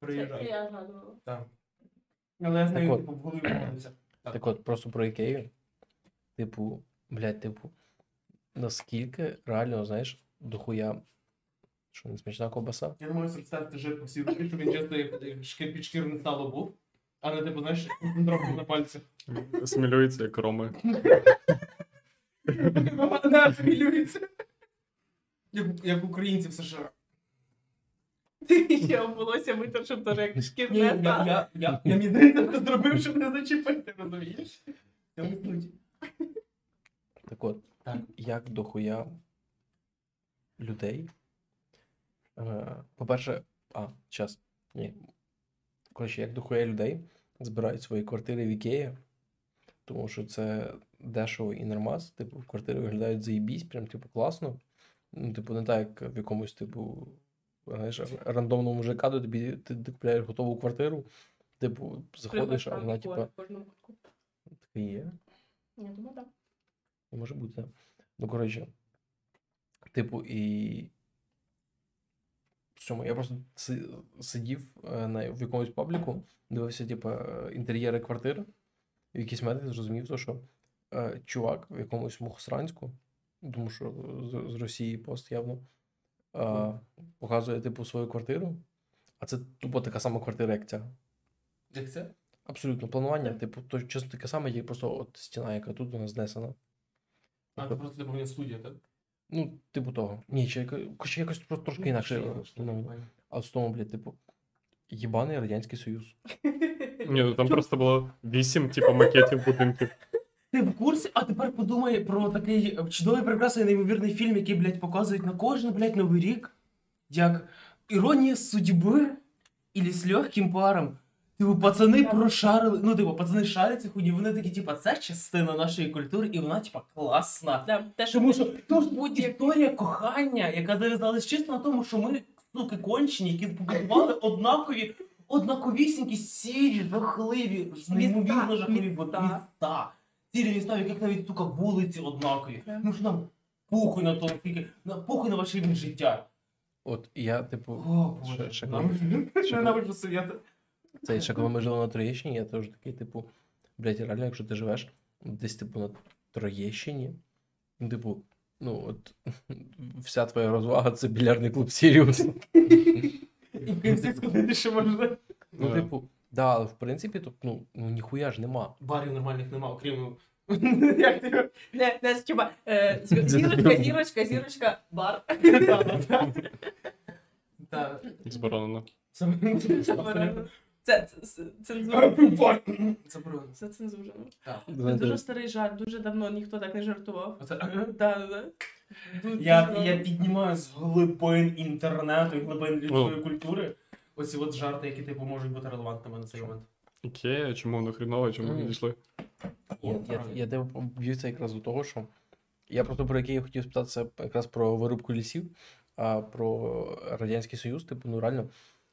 Приїжджай. я згадувала. Так. Але я з Так нею от. типу в голові виходиться. Так от, просто про Ікею. Типу, блядь, типу, наскільки реально, знаєш, дохуя. Що не смачна ковбаса? Я не можу представити жир по всій руки, щоб він часто як як шкір підшкірне стало був. А не типу, знаєш, концентровку на пальцях. Смілюється, як роми. (laughs) Вона хвилюється. Як, як українці в США. Я волосся витер, щоб теж як шкірне я, я, здається, це зробив, щоб не зачепити, розумієш? Так от, Так. як дохуя людей. Е, по-перше, а, час. Ні. Коротше, як дохуя людей збирають свої квартири в Ікеї, тому що це дешево і нормас. Типу, квартири виглядають заєбісь, прям типу класно. Ну, типу, не так, як в якомусь, типу, знаєш, рандомному ЖК, де тобі ти, ти купляєш готову квартиру. Типу, заходиш, а вона, типу, кутку. є. Я думаю, так. Може бути, так. Ну, коротше. Типу, і. Цьому я просто сидів е, на, в якомусь пабліку, дивився, типу, е, інтер'єри квартир. І в якийсь момент зрозумів, що е, чувак в якомусь Мухосранську, тому що з, з Росії пост явно, е, показує, типу, свою квартиру. А це тупо така сама квартира, як ця. Як це? Абсолютно планування, типу, то чесно таке саме, є просто от стіна, яка тут вона знесена. А, це просто типу, студія, так? Ну, типу того. Ні, чи яко- коротше, якось просто трошки інакше. Ну, а в тому, блядь, типу, єбаний Радянський Союз. (laughs) Ні, ну там просто було вісім, типу, макетів будинків. Ти в курсі, а тепер подумай про такий чудовий, прекрасний, неймовірний фільм, який, блядь, показують на кожен, блядь, новий рік, як іронія судьби ілі з легким паром. Типу, пацани прошарили, ну, типу, пацани шаряться хуйні, вони такі, типу, це частина нашої культури, і вона, типу, класна. Да, те, Тому що то ж будь-як- історія кохання, яка зав'язалась чисто на тому, що ми, суки, кончені, які побудували (laughs) однакові, однаковісінькі, сірі, жахливі, неймовірно жахливі міста. Міста. міста. В яких навіть сука вулиці однакові. Ну що нам похуй на то, скільки, на похуй на ваш рівень життя. От я, типу, О, ще- боже, ще нам- ще- ненавиджу совєти. це ще коли ми жили на Троєщині, я теж такий, типу, блядь, реально, якщо ти живеш десь, типу, на Троєщині, ну, типу, ну, от (laughs) вся твоя розвага це більярдний клуб Сіріус. І в кінці сходити (laughs) ще можна. Ну, Да. типу, да, але в принципі, тут, ну, ну ніхуя ж нема. Барів нормальних нема, окрім... (laughs) Як ти? Не, не, типа, е, зі- зірочка, зірочка, зірочка, бар. (laughs) Так. Зборонено. Це це-. Заборонено. Це цензурно. Так. Це дуже старий жарт, дуже давно ніхто так не жартував. Оце- Да, да, да. Дуже Я, давно. я піднімаю з глибин інтернету і глибин людської культури оці от жарти, які типу можуть бути релевантними на цей момент. Ікея, чому воно хрінове, чому не дійшли? Я, я, якраз до того, що я просто про який я хотів спитатися якраз про вирубку лісів, а про Радянський Союз, типу, ну реально,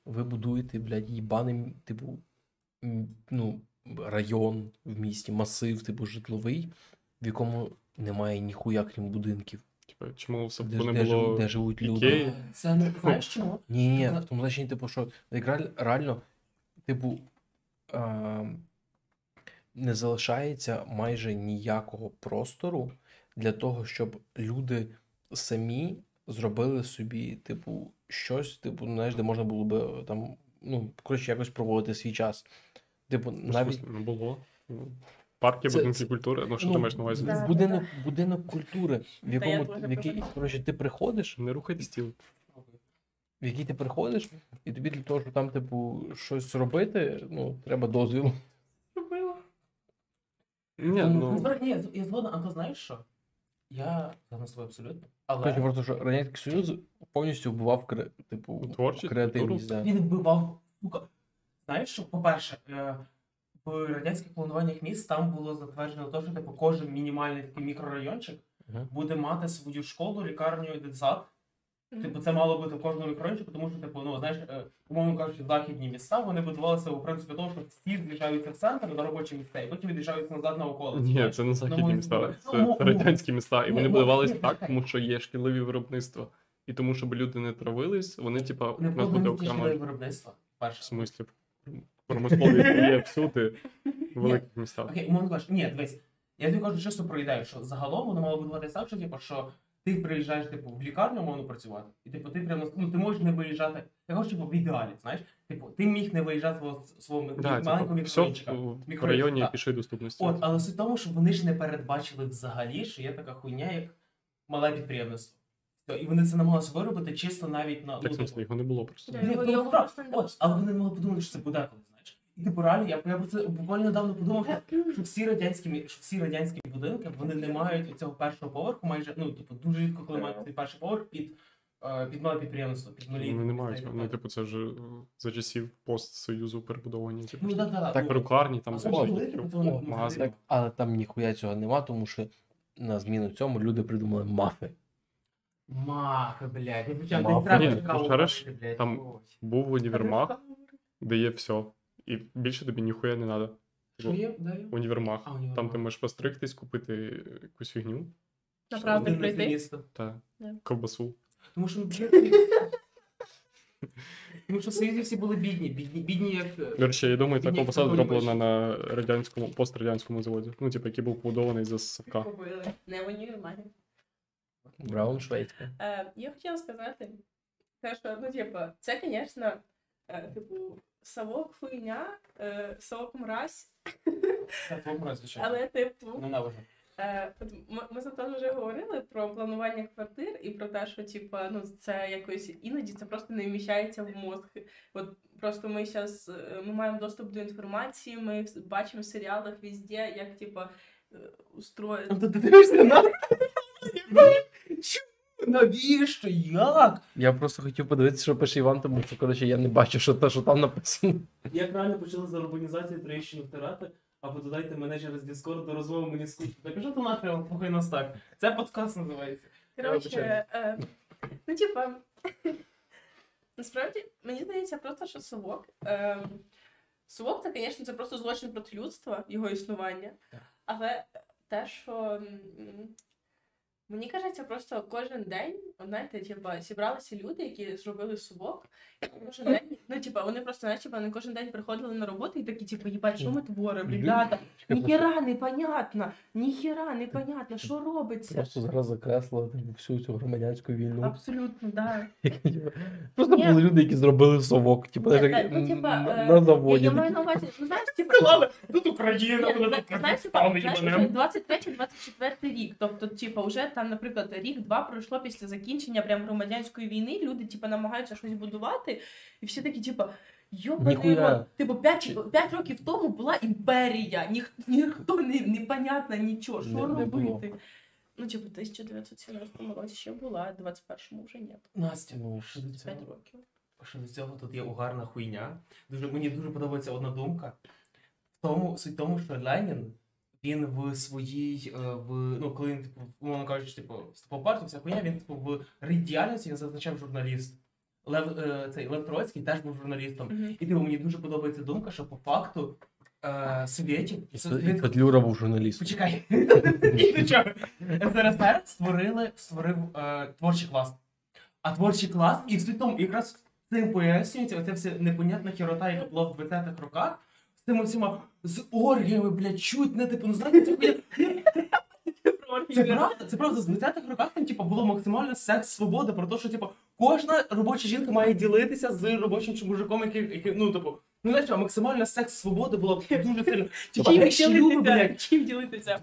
ви будуєте, блядь, їбаний, типу, ну, район в місті, масив, типу, житловий, в якому немає ніхуя, крім будинків. Типа, чому все Де, не де, живуть, було де живуть люди. Ікеї? Це не знаєш чому? Ні, ні, Ну, в тому значенні, типу, що реально, типу, а, не залишається майже ніякого простору для того, щоб люди самі зробили собі, типу, щось, типу, знаєш, де можна було би е, там, ну, коротше, якось проводити свій час. Типу, Ну, навіть не було. Ну, Парки, Це- будинки це- культури, ну що ну, ти маєш на увазі? Да. будинок, будинок культури, в якому в який, коротше, ти приходиш, Не рухайте стіл. в який ти приходиш, і тобі для того, щоб там, типу, щось робити, ну, треба дозвіл. Ні, Ну, Ну, ну, ні, я згоден, а то знаєш що? Я згоден з абсолютно. Але Коротше, просто що Радянський Союз повністю вбивав кре- типу, Творчість, креативність. Да. він вбивав. Знаєш, що, по-перше, е, в радянських плануваннях міст там було затверджено те, що типу, кожен мінімальний такий мікрорайончик Мгм. буде мати свою школу, лікарню і дитсад. Мгм. Типу, це мало бути в кожному мікрорайончику, тому що, типу, ну, знаєш, е, умовно кажучи, західні міста вони будувалися у принципі того, що всі з'їжджаються в центр на робочі місця, і потім від'їжджаються назад на околиці. ні, це не західні мої міста, це, Ну, це ну, радянські міста. І ні, вони ну, будувались ні, так, тому що є шкідливі виробництва. І тому, щоб люди не травились, вони, типа, Не у нас буде окремо виробництва. в смислі промисловість є (laughs) всюди в великих містах. Окей, умовно кажучи, ні, дивись. Я тобі кажу чисто про ідею, що загалом воно мало будуватися так, що типу, що ти приїжджаєш типу, в лікарню умовно працювати, і типу ти прямо ну ти можеш не виїжджати. Я кажу, типу, в ідеалі, знаєш, типу, ти міг не виїжджати свого свого Да, маленького типу, мікрорайончика. в районі пішої доступності. От, але суть в тому, що вони ж не передбачили взагалі, що є така хуйня, як мале підприємництво. І вони це намагалися виробити чисто навіть на Так, ну, смислі, його не було просто. Ні, Його- ну, його так, просто не от, але вони не могли подумати, що це буде коли, знаєш. І типу реально, я, я про це буквально недавно подумав, що, що всі радянські що всі радянські будинки вони не мають цього першого поверху, майже ну типу дуже рідко, коли мають цей перший поверх під, е, під мале підприємництво, під малі. Вони не мають. Ну, типу, це вже е, за часів постсоюзу перебудовані. Типу, Ну, да, да, так, ну, перукарні, там типу, то вони- о, магазин. взагалі- Так, але там ніхуя цього нема, тому що на зміну цьому люди придумали мафи. Махи, блядь. Ну, треба Ні, ну, блядь. там- Був універмаг, де є все. І більше тобі ніхуя не треба. Що є? Де є? Універмаг. А, універмаг. Там ти можеш постригтись, купити якусь фігню Направду прийти. місто. та Да. ковбасу. Тому що, тому що в Союзі всі були бідні, бідні, бідні як... е, До речі, я думаю, Ні, ковбаса зроблена на радянському, пострадянському заводі. Ну, типу, який був побудований за. Побили. Не в універмагі. Браун швейцька. Я хотіла сказати, те, що, ну, типу, це, звісно, е, типу, совок хуйня, е, совок мразь, мразь, звичайно. але, типу, Ненавижу. Е, от ми, ми з Антоном вже говорили про планування квартир і про те, що типа, ну, це якось іноді це просто не вміщається в мозг. От просто ми зараз ми маємо доступ до інформації, ми бачимо в серіалах везде, як типа е, устроїти. Тобто ти дивишся на... Навіщо? Як? Я просто хотів подивитися, що пише Іван, тому що коротше я не бачу, що, те, що там написано. Як реально почали за урбанізацію Троєщину втирати, або додайте мене через Discord до розмови мені скучно. Так що ти нахрен, слухай нас так. Це подкаст називається. Коротше, е, ну, типа, (laughs) насправді, мені здається, просто що совок. Е, совок, це, звісно, це просто злочин проти людства, його існування. Але те, що мені кажеться, просто кожен день, знаєте, типа, зібралися люди, які зробили совок, і кожен день, ну, типа, вони просто, типа, вони кожен день приходили на роботу і такі, типу, їбать, що ми творимо, ребята, ніхіра непонятно, ніхіра непонятно, що робиться. Просто зараз закреслили типу, всю цю громадянську війну. Абсолютно, да. (laughs) Типу, Просто були люди, які зробили совок, типу, ну, типа, на, е, заводі. Я, я маю на увазі, ну знаєш, типу, Тут Україна, вона тут знаєш, типа, Казахстан, знаєш, 23-24 рік. Тобто, типа, вже там, наприклад, рік-два пройшло після закінчення прям громадянської війни. Люди, типа, намагаються щось будувати, і всі такі, типа. Йобаний Типу, 5, 5 років тому була імперія, Ніх, ніхто не непонятно нічого, що Не- не робити. Ну, типу, 1917 році ще була, а 21-му вже ні. Настя, Ну, що до 5 цього? років. Що до цього тут є угарна хуйня. Дуже, мені дуже подобається одна думка. тому, суть тому, що Ленін, він в своїй, е, в, ну, коли він, типу, умовно кажучи, типу, вступав партію, вся хуйня, він типу, в рід він зазначав журналіст. Лев, е, цей Лев Троцький теж був журналістом. Мгм. І типу, мені дуже подобається думка, що по факту е, Совєтів І І Петлюра був журналістом. Почекай. Ні, до чого. СРСР створили, створив е, творчий клас. А творчий клас, і в тому якраз цим пояснюється оця вся непонятна хірота, яка була в 20-х роках, з тими всіма з оргіями, блядь, чуть не типу, ну знаєте, це, блядь, це правда, це правда, з 20-х роках там, типу, було максимально секс свобода про те, що типу, кожна робоча жінка має ділитися з робочим чи мужиком, який, який ну, типу, ну знаєш, а максимальна секс свобода була дуже сильно. Чим ділитися? блядь, Чим ділитися?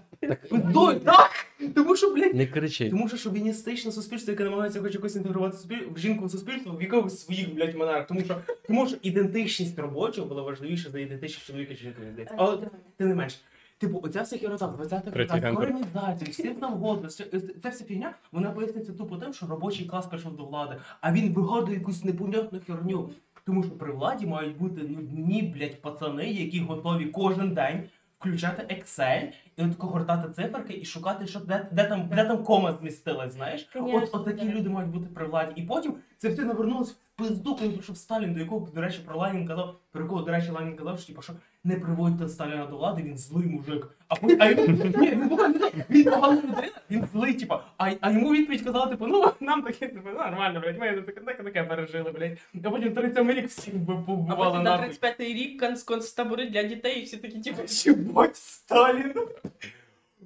Так! Тому що, блядь, Не кричи. тому що шовіністичне суспільство, яке намагається хоч якось інтегрувати в жінку в суспільство в якихось своїх, блядь, манерах. Тому що, тому що ідентичність робочого була важливіша за ідентичність чоловіка чи жінки, здається. Але тим не менш. Типу, оця вся хірота в 20-х Третій роках, гендер. колонізація, всі там годно, ця вся фігня, вона пояснюється тупо тим, що робочий клас прийшов до влади, а він вигадує якусь непонятну херню. Тому що при владі мають бути нудні, блядь, пацани, які готові кожен день включати Excel і от гортати циферки і шукати, що де, де там де там кома змістилась, знаєш? От, Конечно, от такі да. люди мають бути при владі. І потім це все навернулось в пизду, коли прийшов Сталін, до якого, до речі, про Ленін казав, про якого, до речі, Ленін казав, що, типу, що не приводьте Сталіна до влади, він злий мужик. А потім, а він, ні, він, поганий, він погана людина, він злий, типу, а, а йому відповідь казала, типу, ну, нам таке, типу, нормально, блядь, ми таке, таке, таке пережили, блядь. А потім 37 рік всіх би А потім на нахуй. 35-й рік конц- концтабори для дітей, і всі такі, типу, Єбать, Сталін.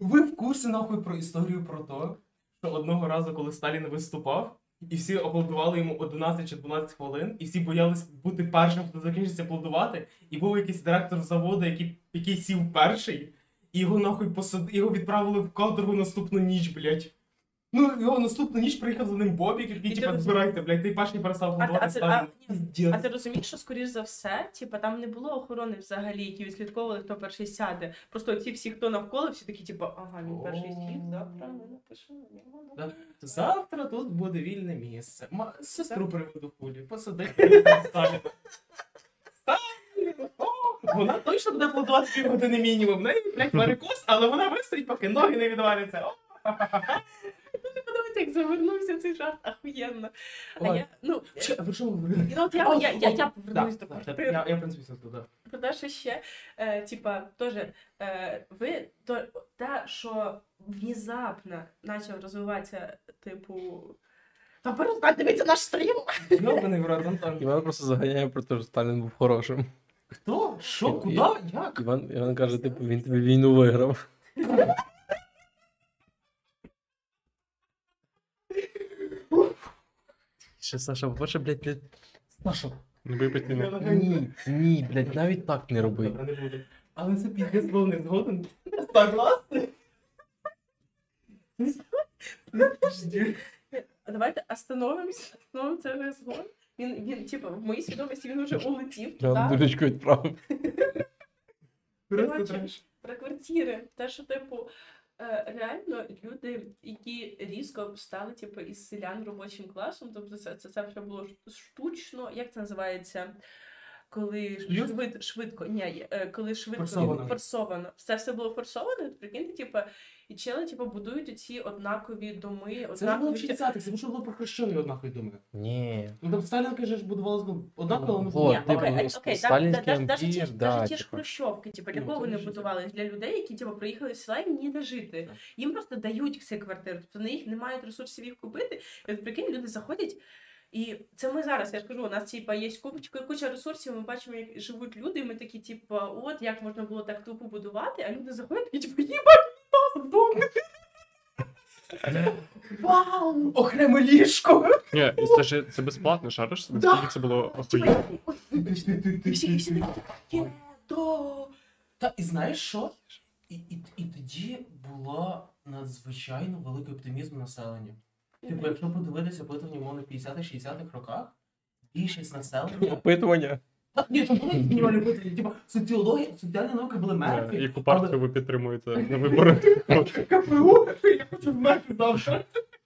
Ви в курсі нахуй про історію про те, що одного разу, коли Сталін виступав, і всі аплодували йому 11 чи 12 хвилин, і всі боялись бути першим, хто закінчиться аплодувати, і був якийсь директор заводу, який, який сів перший, і його нахуй посад... його відправили в каторгу наступну ніч, блядь. Ну, його наступну ніч приїхав за ним Бобік, який типа ти- збирайте, блядь, ти перший перестав А, а, це- а, а ти розумієш, що скоріш за все, типа там не було охорони взагалі, які відслідковували, хто перший сяде. Просто ці всі, хто навколо, всі такі, типу, ага, він перший сів, завтра ми напишемо на. Да. Завтра тут буде вільне місце. Ма... Сестру приведу кулі, посади Сталіна. Сталіна! О, Вона точно буде аплодувати півгодини мінімум. В неї, блядь, варикоз, але вона вистоїть, поки ноги не відваляться. О, подобається, як завернувся цей жарт, ахуєнно. А Ой. я, ну, Чи- а що говорили? і от я, я, я, я да, повернусь до да, квартири. Я, я, в принципі, все туди. Про те, що ще, е, типа, теж, е, ви, то, те, що внезапно почав розвиватися, типу, та перестань дивитися наш стрім. Йобаний в рот, Антон. Іван просто заганяє про те, що Сталін був хорошим. Хто? Що? І- Куди? Як? Іван, Іван каже, типу, він тобі війну виграв. (laughs) Ще Саша, по-перше, блядь, не... Саша. Не випити не. Ні, ні, блядь, навіть так не роби. Добре, не буду. Але це піздець був не згоден. Согласний? А давайте остановимося, остановимо цей розгон. Він, він, типу, в моїй свідомості він вже улетів Я туди. дурочку відправив. Просто Коротше, треш. Про квартири. Те, що, типу, реально люди, які різко стали, типу, із селян робочим класом, тобто це, це, це все було штучно, як це називається? Коли швид, швидко, ні, е, коли швидко Форсовано. форсовано. Це все було форсовано, прикиньте, типу, і чели, типу, будують ці однакові доми, Це ж було однакові. в 60-х, це ж було по Хрущові однакові думи. Ні. Ну там Сталін, каже, ж будувалось ну, однаково, Ну, ну, вот, Ні, типу, окей, окей, окей, сталінський да, да, ті, ж- да, ті ж типу. хрущовки, типу, для Ну, кого вони будувались? Для людей, які типу, приїхали з села і ніде жити. Їм просто дають ці квартири, тобто на їх не мають ресурсів їх купити. І от прикинь, люди заходять. І це ми зараз, я ж кажу, у нас типа є куча, куча ресурсів, ми бачимо, як живуть люди, і ми такі, типу, от як можна було так тупо будувати, а люди заходять і типу, їбать, нас вдома. Вау! окреме ліжко. Ні, і це ж це безплатно, шариш? Наскільки це було охуєнно. Та і знаєш що? І, і, і тоді була надзвичайно великий оптимізм населення. Типу, якщо подивитися опитування, умовно, в 50-60-х роках, більшість населення. Опитування. Так, ні, там були мінімальні опитування, типу, соціологія, соціальні науки були мертві. Yeah, Яку партію ви підтримуєте на виборах? КПУ, я хочу вмерти завтра.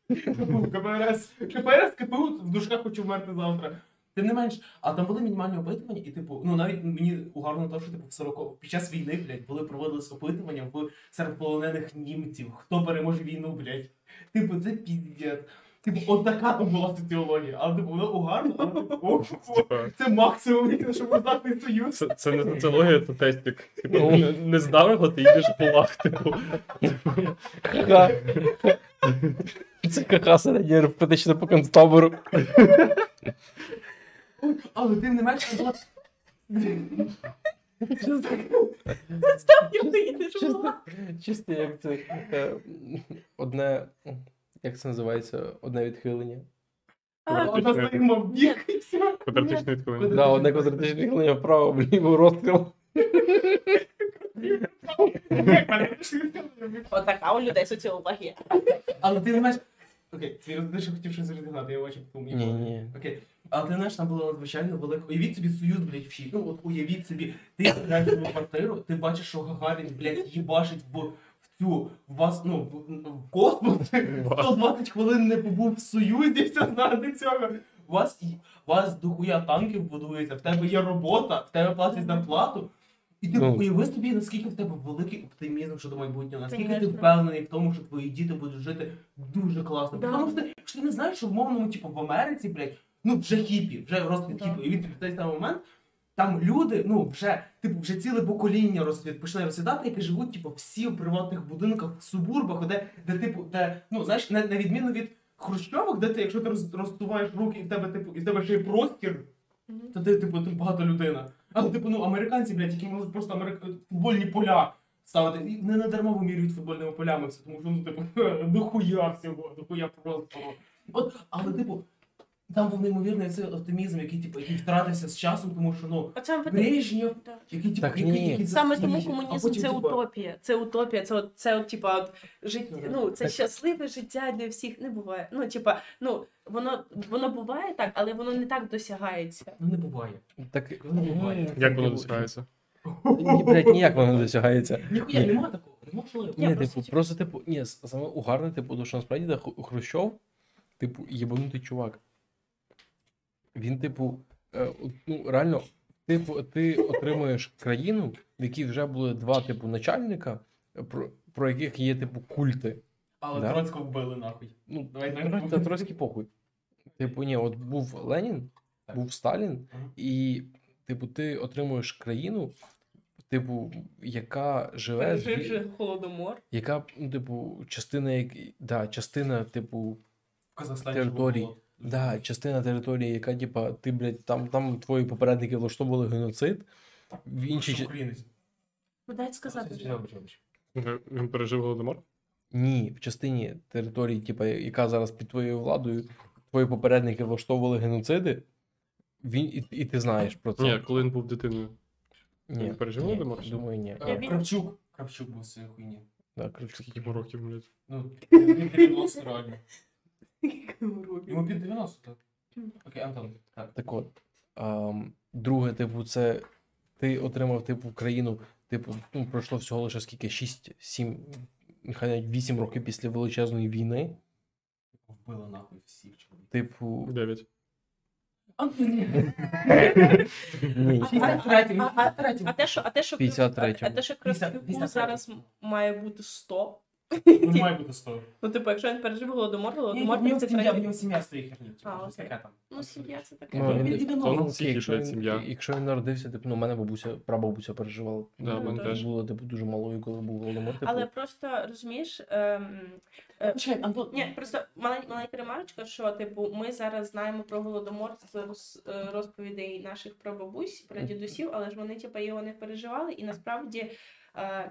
КПУ, КПРС, КПРС, КПУ, в дужках хочу вмерти завтра. Тим не менш, а там були мінімальні опитування, і типу, ну навіть мені угарно то, що типу в 40 під час війни, блядь, були проводились опитування в серед полонених німців, хто переможе війну, блядь. Типу, це піздець. Типу, от така там була соціологія, але типу, воно угарно, але типу, о, о, це максимум, який щоб здатний союз. Це, це не соціологія, це тестик. Типу, Ну. не, не здав його, ти йдеш в кулак, типу. Це середня арифметична по концтабору. Але тим не це була. Я виїдеш Чисто, була. чисто як це е, одне. Як це називається? Одне відхилення. Одна стоїмо в бік і все. Квадратичний відповідь. Да, одне квадратичне відхилення вправо, вліво розстріл. Отака у людей соціологія. Але ти не маєш. Окей, ти ще хотів щось розігнати, я очі помню. Ні, ні. Окей. Але ти знаєш, там було надзвичайно велике. Уявіть собі союз, блядь, вчі. Ну от уявіть собі, ти граєш в квартиру, ти бачиш, що Гагарін, блядь, їбашить в, в цю в вас, ну, в, в космос. 120 хвилин не побув в союзі, все заради цього. У вас, у вас дохуя танків будується, в тебе є робота, в тебе платять зарплату. І ти Ну. уяви собі, наскільки в тебе великий оптимізм щодо майбутнього, наскільки ти впевнений в тому, що твої діти будуть жити дуже класно. Да. Тому що ти, що ти не знаєш, що в мовному, типу, в Америці, блядь, ну вже хіпі, вже розквіт Да. хіпі. І він в той самий момент там люди, ну вже, типу, вже ціле покоління розквіт почали розсідати, які живуть, типу, всі в приватних будинках, в субурбах, де, де типу, де, ну знаєш, на, на відміну від хрущовок, де ти, якщо ти роз, розсуваєш руки, і в тебе, типу, і в тебе ще є простір, то ти, типу, ти багато людина. Але, типу, ну, американці, блядь, які можуть просто америк... футбольні поля ставити. І не надарма вимірюють футбольними полями все, тому що, ну, типу, (laughs) дохуя всього, дохуя просто. От, але, типу, там був неймовірний цей оптимізм, який, типу, який втратився з часом, тому що, ну, Оце Брежнєв, Да. який, типу, Так який, який Саме тому комунізм потім, це типу, утопія. Це утопія, це от, це от, типа, от, життя, Ну, ну, це так. щасливе життя для всіх не буває. Ну, типа, ну, воно, воно буває так, але воно не так досягається. Ну, не буває. Так, Ну, буває. Як воно типу, досягається? Ні, блядь, ніяк воно не досягається. Ніхуя, Ні. нема такого, неможливо. Ні, Ні, просто, типу, просто, типу, ні, саме угарне, типу, то, що насправді да, Хрущов, типу, єбанутий чувак. Він, типу, е, ну, реально, типу, ти отримуєш країну, в якій вже були два, типу, начальника, про, про яких є, типу, культи. Але Да. Троцького вбили нахуй. Ну, Давай, та трошки похуй. Типу, ні, от був Ленін, Так. був Сталін, Ага. і, типу, ти отримуєш країну, типу, яка живе. Переживши холодомор. яка, ну, типу, частина, як... да, частина, типу, Територій. Да, частина території, яка, типа, ти, блядь, там, там твої попередники влаштовували геноцид. В іншій... Що українець. Ну, дайте сказати. вже. Він пережив голодомор? Ні, в частині території, типа, яка зараз під твоєю владою, твої попередники влаштовували геноциди, він, і, і ти знаєш про це. Ні, коли він був дитиною. ні, він пережив ні, Володимир? Думаю, ні. Е, він- Кравчук. Кравчук був в своїй хуйні. Да, Скільки йому років, блядь? Ну, він 90 реально. Йому під 90, так. Окей, Антон. Так. Так от. ам, друге, типу, це ти отримав, типу, країну, типу, ну, пройшло всього лише скільки? 6-7, нехай навіть 8 років після величезної війни. Вбили нахуй всіх чоловіків. Типу, Дев'ять. Ні. А- а- а- А те, що, а те, що, 53-му. а те, що Кравчуку 53-му. зараз має бути 100. Не має бути 100. Ну, типу, якщо він пережив голодомор, Ні, голодомор в нього це сім'я, в нього сім'я стоїть херні. типу, А, щось окей. таке там. Ну, сім'я це таке. Ну, Він він- 90. Ну, всіх, якщо, блядь, він, якщо він народився, типу, ну, у мене бабуся, прабабуся переживала. Да, Ну, мене теж. Було, типу, дуже малою, коли був голодомор. Типу, Але просто розумієш, ем, е, Чекай, Антон. ні, просто малень- маленька ремарочка, що типу, ми зараз знаємо про голодомор з роз- е, розповідей наших прабабусь, про дідусів, але ж вони типу, його не переживали, і насправді е,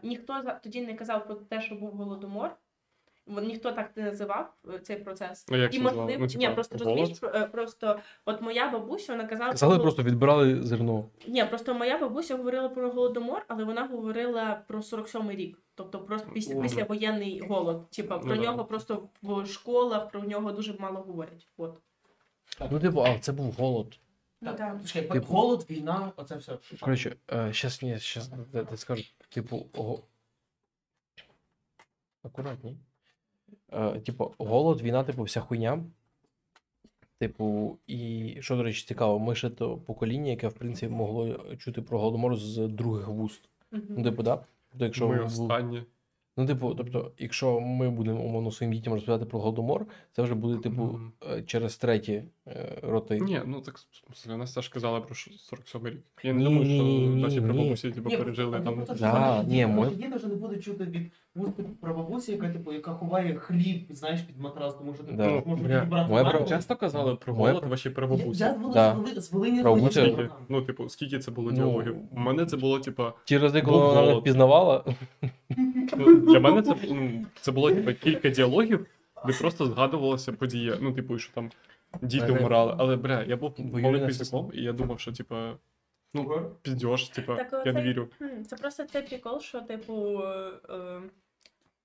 ніхто тоді не казав про те, що був голодомор. Ніхто так не називав е, цей процес. Ну, як і можливо, Ну, ні, просто голод? розумієш, е, просто от моя бабуся, вона казала Казали, про- просто відбирали зерно. ні, просто моя бабуся говорила про голодомор, але вона говорила про 47-й рік. Тобто просто після, Мгм. післявоєнний голод. Типа про Ну да. нього просто в школах про нього дуже мало говорять. От. Ну, типу, а це був голод. Ну, Так, да. Чекай, Типу- голод, війна, оце все. Коротше, е, щас, ні, де скажу, типу. Акуратні. Е, типу, голод, війна, типу, вся хуйня. Типу, і що, до речі, цікаво, ми ще то покоління, яке, в принципі, могло чути про голодомор з других вуст. Ну, типу, да? Тобто, якщо Ми в- останні. Ну, типу, тобто, якщо ми будемо умовно своїм дітям розповідати про голодомор, це вже буде, типу, е, через треті е, роти. Ні, ну так смысле, нас теж казали про що- 47 рік. Я не Ні, думаю, ні, що ні, наші ні. прабабусі типу, Ні, пережили ну, там. Да, наші ні, наші діти вже не чути від вуст про бабусі, яка типу, яка ховає хліб, знаєш, під матрас, тому що ти Да. можеш можеш моя маму. прабабуся- Часто казали про Моя голод ваші Я, прабабусі. я з Волині, Да. з Волині- з Волині Прабабуся- розповідаю, Скільки? там. Ну, типу, скільки це було Ну, діалогів? У мене це було, типа, Ті рази, коли Був вона не голод. впізнавала, ну, для мене це, ну, це було типа кілька діалогів, де просто згадувалася подія. Ну, типу, що там діти Мене- вмирали. Але бля, я був малим на піздяком, і я думав, що типа, ну, піздєш, типа, Так, я не вірю. Це просто цей прикол, що, типу. Е, е,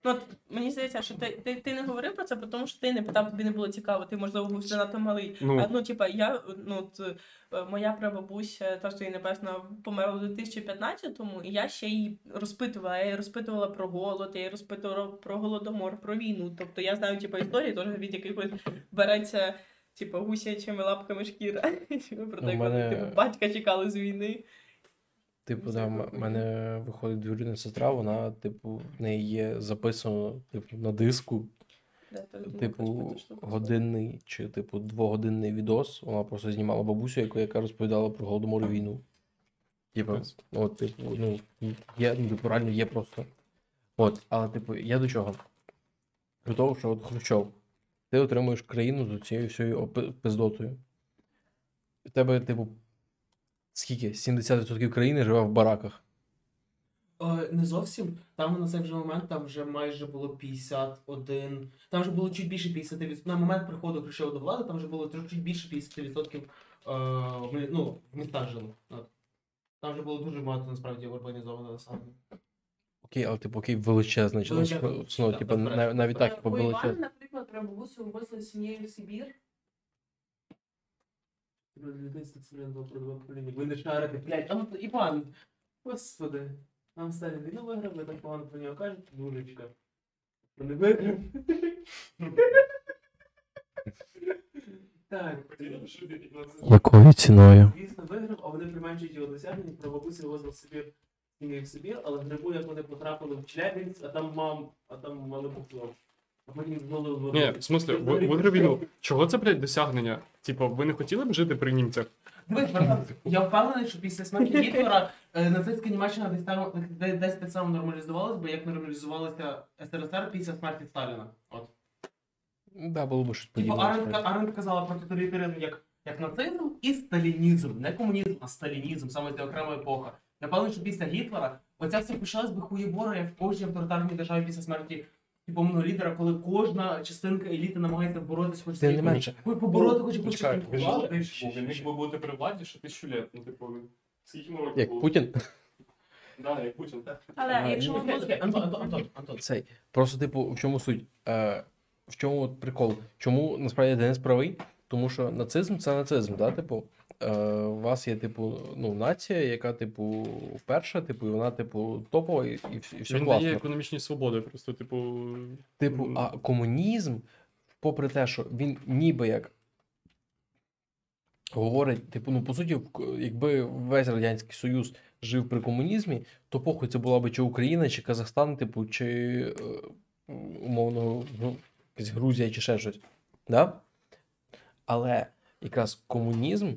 ну, от, мені здається, що ти, ти, ти не говорив про це, тому що ти не питав, тобі не було цікаво, ти, можливо, був занадто малий. Ну, А, ну, типа, я, ну, от, е, моя прабабуся, та що її небесно, померла у 2015-му, і я ще її розпитувала. Я її розпитувала про голод, я її розпитувала про голодомор, про війну. Тобто я знаю, типу, історії, теж від якихось береться, типу, гусячими лапками шкіра. (laughs) Типу, Про те, як мене- типу, батька чекали з війни. типу, Це да, прикольно. мене виходить двоюрідна сестра, вона, типу, в неї є записано, типу, на диску, Да, типу, годинний чи, типу, двогодинний відос. Вона просто знімала бабусю, яку, яка розповідала про голодомор і війну. Типу, ну, от, типу, ну, є, ну, типу, реально є просто. От, але, типу, я до чого? До того, що от Хрущов, ти отримуєш країну з цією всією пиздотою. У тебе, типу, скільки? 70% країни живе в бараках. Е, Не зовсім. Там на цей вже момент там вже майже було 51. Там вже було чуть більше 50%. На момент приходу Хрущова до влади, там вже було трошки більше 50% е, ну, в містах жило. Там вже було дуже багато насправді урбанізовано населення. Окей, але типу, окей, величезне. чи, ну, ну, так, типу, насправді. нав- навіть так, типу, Івана, величезне. наприклад, прабабусю вивозили сім'єю в Сибір. Ви не шарите, блядь, а ну, Іван, господи, нам старі війну виграли, так погано про нього кажуть, дужечка. Що Не виграв. Так, Якою ціною? звісно, виграв, а вони применшують його досягнення, про бабусі вивозили в Сибір, в Сибір, але грибу, як вони потрапили в Челябинськ, а там мам, а там мали в ні, в смислі, ви- війну. Чого це, блядь, досягнення? Типу, ви не хотіли б жити при німцях? Дивись, братан, я впевнений, що після смерті Гітлера е, нацистська Німеччина десь там де- десь так само нормалізувалась, бо як нормалізувалася СРСР після смерті Сталіна. От. Да, було б щось Типу подібне. Аренд, насправді. Аренд казала про тоталітаризм як, як нацизм і сталінізм. Не комунізм, а сталінізм, саме ця окрема епоха. Певний, що після Гітлера оця все почалась би хуєбора, як в кожній авторитарній державі після смерті типовного лідера, коли кожна частинка еліти намагається боротися хоч не менше. Побороти хоч Чекай, частинку він міг би бути при владі, що тисячу літ. Ну, типу, скільки років Як було? Путін? Да, як Путін. Але якщо Антон, Антон. Цей. Просто, типу, в чому суть? Е, в чому от прикол? Чому насправді Денис правий? Тому що нацизм це нацизм, да? Типу, е, у вас є, типу, ну, нація, яка, типу, перша, типу, і вона, типу, топова, і, і, і все Він класно. дає економічні свободи, просто, типу. Типу, а комунізм, попри те, що він ніби як говорить, типу, ну, по суті, якби весь Радянський Союз жив при комунізмі, то похуй це була би чи Україна, чи Казахстан, типу, чи е, умовно ну, Грузія, чи ще щось. Да? Але якраз комунізм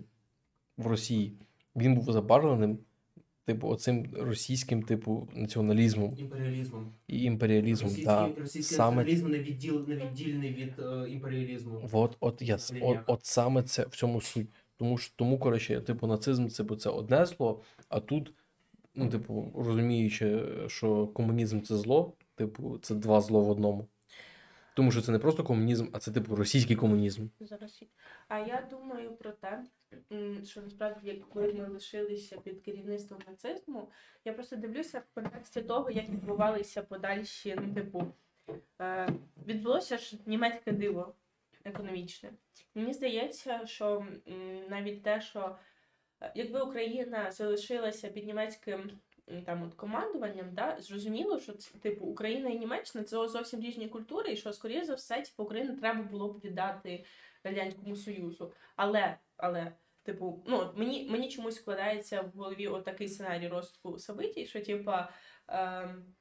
в Росії він був забарвленим, типу, оцим російським, типу, націоналізмом Імперіалізмом. і імперіалізмом. Російський, Да. російський саме- націоналізм не, відділ, не віддільний від е, імперіалізму. От, от, я, с- от, от саме це в цьому суть. Тому що тому, коротше, типу, нацизм це, бо це одне зло, а тут, ну, типу, розуміючи, що комунізм це зло, типу, це два зло в одному. Тому що це не просто комунізм, а це, типу, російський комунізм. Зараз. А я думаю про те, що насправді, якби ми лишилися під керівництвом нацизму, я просто дивлюся в контексті того, як відбувалися подальші, ну, типу, е, відбулося ж німецьке диво економічне. Мені здається, що м, навіть те, що е, якби Україна залишилася під німецьким там от командуванням, да, зрозуміло, що це, типу Україна і Німеччина це зовсім різні культури, і що скоріше за все, типу, Україну треба було б віддати радянському союзу. Але, але, типу, ну мені, мені чомусь складається в голові отакий сценарій розвитку событій, що типа. Ем,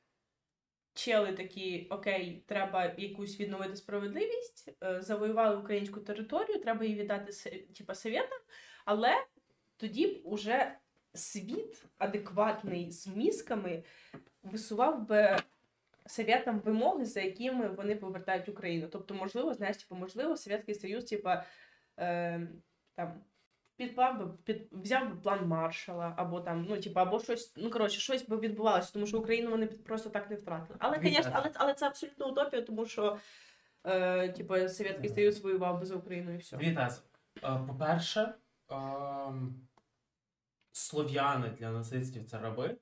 Чели такі, окей, треба якусь відновити справедливість, е, завоювали українську територію, треба її віддати типа совєтам, але тоді б уже світ адекватний з мізками висував би совєтам вимоги, за якими вони повертають Україну. Тобто, можливо, знаєш, типу, можливо, Совєтський Союз, типа, е, там. Підклав би, під, взяв би план Маршала, або там, ну, типу, або щось, ну коротше, щось би відбувалося, тому що Україну вони просто так не втратили. Але, звісно, але, але це абсолютно утопія, тому що е, типу, Совєтський Союз воював би за Україну і все. Дві тези. По-перше, ем, слов'яни для нацистів це раби.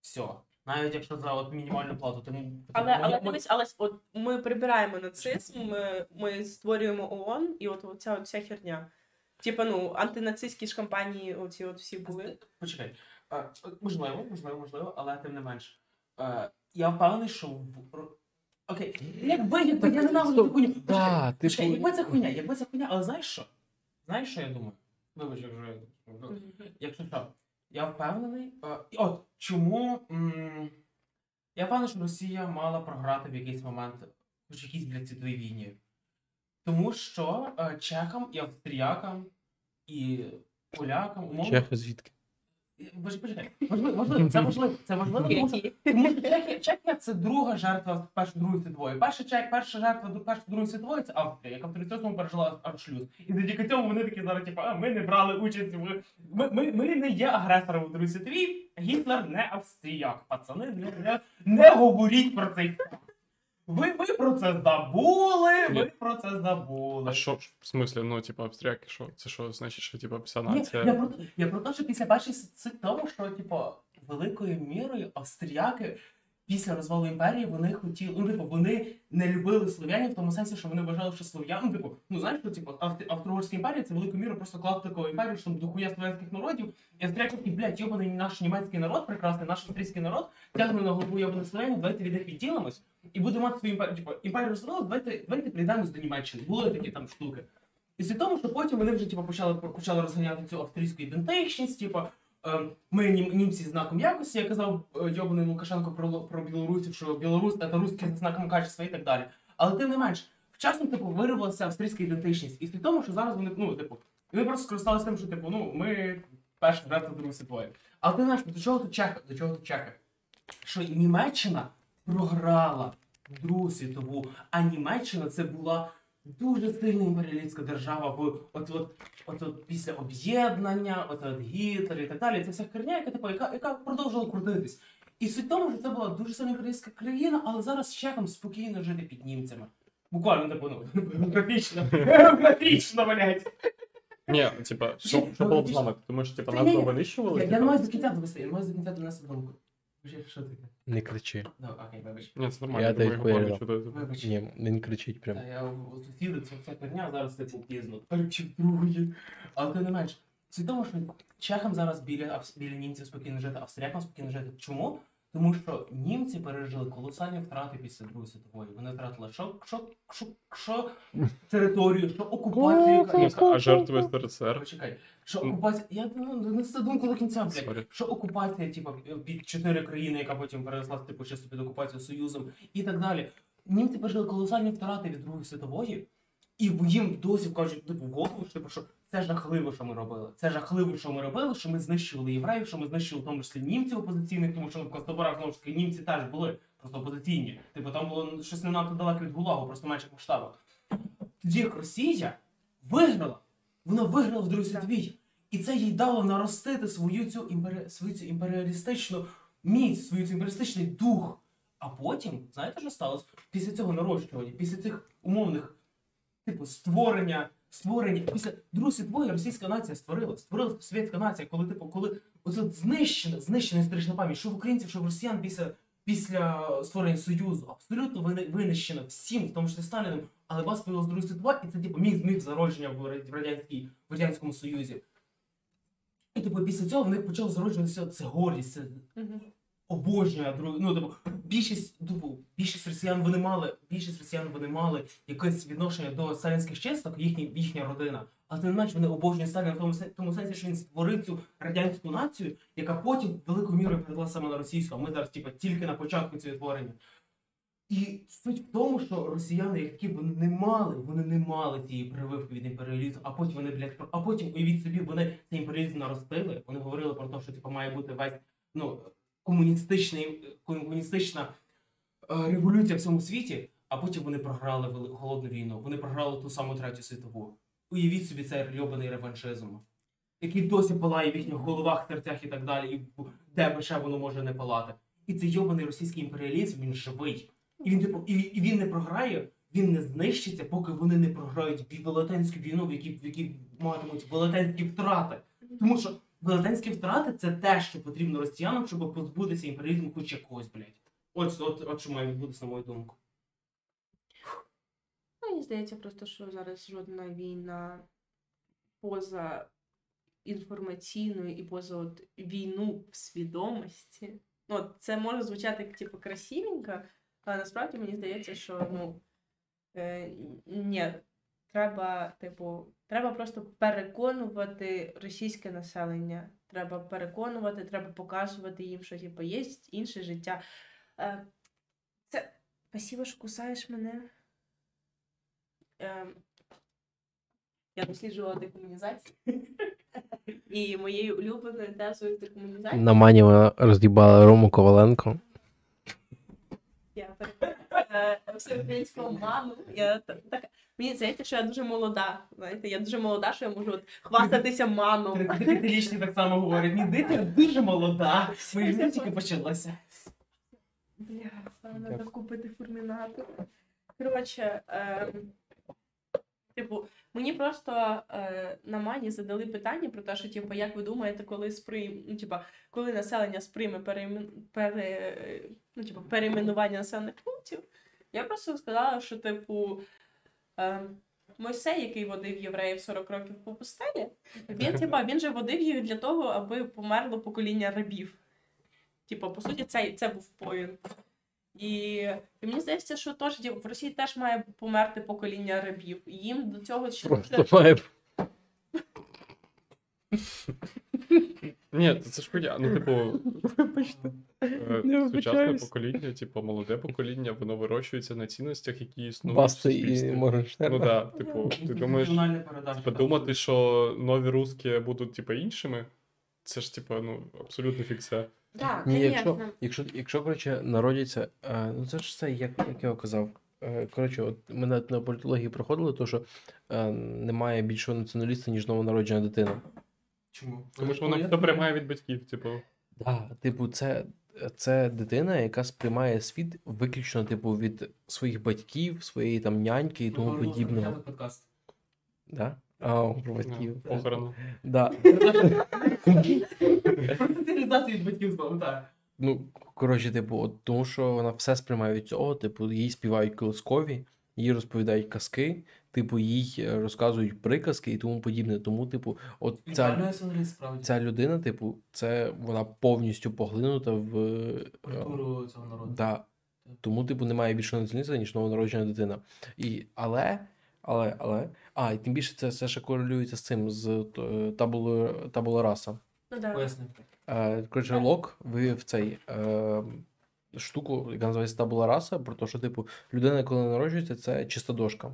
Все. Навіть якщо за от мінімальну плату, ти м- Але, ми- але ми- дивись, але от ми прибираємо нацизм, ми, ми створюємо ООН, і от ця от вся херня. Типа, ну, антинацистські ж кампанії, оці от всі були. Почекай. Можливо, можливо, можливо, але тим не менш. Я впевнений, що в Окей. Якби, якби я ненавиджу цю хуйню. Почекай, Да, почекай, типу, якби це хуйня, якби це хуйня, але знаєш що? Знаєш, що я думаю? Вибач, якщо я. Якщо що, я впевнений. е, от чому. я впевнений, що Росія мала програти в якийсь момент, хоч якісь блядь, світовій війні. Тому що е, чехам і австріякам і полякам умовно. Чехи звідки? Можливо, (laughs) можливо, це можливо, це можливо, тому що тому що Чехія, Чехія це друга жертва Першої Другої світової. Перша чех, перша жертва до Першої Другої світової це Австрія, яка в 38-му пережила аншлюз. І завдяки цьому вони такі зараз, типу, а ми не брали участь ми, ми, ми не є агресором у Другій світовій. Гітлер не австріяк. Пацани, не, не, не говоріть про цей факт. Ви, ви про це забули, ви про це забули. А що ж, в смислі, ну, типу, австріяки, що? Це що значить, що типу вся Ні, нація. я, про, я про те, що після першої тому, що типу, великою мірою австріяки після розвалу імперії вони хотіли, ну, типу, вони не любили слов'янів в тому сенсі, що вони вважали, що слов'ян, ну, типу, ну знаєш, що типу, Австро-Угорська імперія це великою мірою просто клад такого імперію, що дохуя слов'янських народів. І австріяки такі, блядь, йобаний наш німецький народ, прекрасний, наш австрійський народ, тягне на голову йобаних слов'янів, давайте від них відділимось і будемо мати свою імперію. Типу, імперія розвалилась, давайте, давайте приєднаємось до Німеччини. Були такі там штуки. І з тому, що потім вони вже типу, почали, почали розганяти цю австрійську ідентичність, типу, ми нім, німці з знаком якості, я казав е, йобаний Лукашенко про, про білорусів, що білорус це русські з знаком качества і так далі. Але тим не менш, вчасно типу, виривалася австрійська ідентичність. І з тому, що зараз вони, ну, типу, вони просто скористалися тим, що типу, ну, ми перша жертва Другої світової. Але ти знаєш, до чого тут чехи? До чого тут чехи? Що Німеччина програла Другу світову, а Німеччина це була дуже сильна імперіалістська держава в от, от, от, от після об'єднання, от, от Гітлер і так далі. Це вся херня, яка, типу, яка, яка продовжувала крутитись. І суть в тому, що це була дуже сильна імперіалістська країна, але зараз чехам спокійно жити під німцями. Буквально типу, ну, (laughs) географічно, географічно, блядь. Ні, типа, що, було б ну, з нами? Тому що, типа, нас винищували? Я, я не маю до кінця довести, я не маю до кінця донести думку. Що таке? Не кричи. Ну, окей, вибач. Ні, це нормально, Я думаю, його поняла. правда чудо. Вибач. Ні, він кричить прям. Та я у це вся херня зараз це пізно. Перші другі. Але тим не менш. свідомо, що чехам зараз біля, авс- біля німців спокійно жити, австріякам спокійно жити. Чому? Тому що німці пережили колосальні втрати після Другої світової. Вони втратили що, що, що, що територію, що окупацію. яка- Ну, А жертви СРСР? Почекай, що окупація. Я ну, не це думку до кінця, блядь. Sorry. Що окупація, типу, під чотири країни, яка потім переросла типу, чисто під окупацію Союзом і так далі. Німці пережили колосальні втрати від Другої світової, і їм досі вкажуть типу, в голову, що, типу, що це жахливо, що ми робили. Це жахливо, що ми робили, що ми знищували євреїв, що ми знищили в тому числі німців опозиційних, тому що в концтаборах знову ж таки німці теж були просто опозиційні. Типу там було щось не надто далеко від Гулагу, просто в менших масштабах. Тоді як Росія виграла, вона виграла в Другій світовій. І це їй дало наростити свою цю, імпері... свою цю імперіалістичну міць, свою цю імперіалістичний дух. А потім, знаєте, що сталося? Після цього нарощування, після цих умовних, типу, створення, створення, після Другої світової російська нація створила, створила совєтська нація, коли, типу, коли оце знищена, знищена історична пам'ять, що в українців, що в росіян після, після створення Союзу, абсолютно вини- винищена всім, в тому числі Сталіним, але вас появилась Друга світова, і це типу міг, міг зародження в, радянській, в Радянському Союзі. І типу після цього в них почало зароджуватися це гордість, це. Обожнює. Ну, типу, більшість, типу, більшість росіян вони мали, більшість росіян вони мали якесь відношення до сталінських чисток, їхні, їхня родина. Але тим не менш вони обожнюють Сталіна в тому, тому сенсі, що він створив цю радянську націю, яка потім великою мірою перейшла саме на російську, ми зараз, типу, тільки на початку цього творення. І суть в тому, що росіяни, які б не мали, вони не мали цієї прививки від імперіалізму, а потім вони, блядь, а потім уявіть собі, вони цей імперіалізм наростили. Вони говорили про те, що типу має бути весь ну, комуністичний, комуністична е, революція в цьому світі, а потім вони програли холодну війну. Вони програли ту саму третю світову. Уявіть собі цей йобаний реваншизм, який досі палає в їхніх головах, серцях і так далі, і де би ще воно може не палати. І цей йобаний російський імперіалізм він живий. І він типу, і, і він не програє, він не знищиться, поки вони не програють велетенську війну, в якій, в якій матимуть велетенські втрати. Тому що велетенські втрати це те, що потрібно росіянам, щоб позбутися імперіалізму хоч якогось, блядь. От, от, от що має відбутися, на мою думку. Мені здається, просто що зараз жодна війна поза інформаційною і поза от війну в свідомості. Ну, от це може звучати як типу красивенько, але насправді мені здається, що ну е, ні, треба, типу, треба просто переконувати російське населення. Треба переконувати, треба показувати їм, що типу, є інше життя. Е, це спасибо, що кусаєш мене. Ем, я досліджувала декомунізацію. (laughs) І моєю улюбленою тезою декомунізації На мані вона роз'їбала Рому Коваленко. я всеукраїнського маму. Я та- така. Мені здається, що я дуже молода. Знаєте, я дуже молода, що я можу от хвастатися маном. Тридцятирічні так само говорять, мій дитя дуже молода, свої життя тільки почалося. Бля, треба купити фурмінатор. Коротше, ем, типу, мені просто е, на мані задали питання про те, що типу, як ви думаєте, коли сприйм... ну, типу, коли населення сприйме переймен... пере... ну, типу, перейменування населених пунктів, я просто сказала, що типу. Е, Мойсей, який водив євреїв 40 років по пустелі, він, типа, він же водив їх для того, аби померло покоління рабів. Типу, по суті, це, це був поінт. І, і мені здається, що типу, в Росії теж має померти покоління рабів. І Їм до цього ще Просто має. (laughs) Ні, це ж хуйня. Ну, типу, е, Не сучасне вибачаюсь. покоління, типу, молоде покоління, воно вирощується на цінностях, які існують. в Басти і суспільстві. Моргенштерна. Ну так, да, типу, ти думаєш, типу, думати, що нові русські будуть, типу, іншими, це ж, типу, ну, абсолютно фікція. Так, Ні, якщо, звісно. якщо, якщо коротше, народяться, е, ну це ж це, як, як я казав. Е, коротше, от ми на, на політології проходили, то що е, немає більшого націоналіста, ніж новонароджена дитина. Чому? Тому що воно все приймає від батьків, типу. Да, типу, це, це дитина, яка сприймає світ виключно, типу, від своїх батьків, своєї там няньки і тому подібного. подкаст. Да? А, про батьків. Похорону. Да. Соціалізацію від батьків знову, так. Ну, коротше, типу, от, тому що вона все сприймає від цього, типу, їй співають колискові, їй розповідають казки, типу, їй е, розказують приказки і тому подібне. Тому, типу, от ця, ця людина, типу, це вона повністю поглинута в. е, Культуру цього народу. Да. Тому, типу, немає більшого націоналіста, ніж новонароджена дитина. І, але, але, але. А, і тим більше це все ще корелюється з цим, з е, табула раса. Ну, да. Е, Коротше, Лок вивів цей е, штуку, яка називається табула раса, про те, що, типу, людина, коли народжується, це чиста дошка.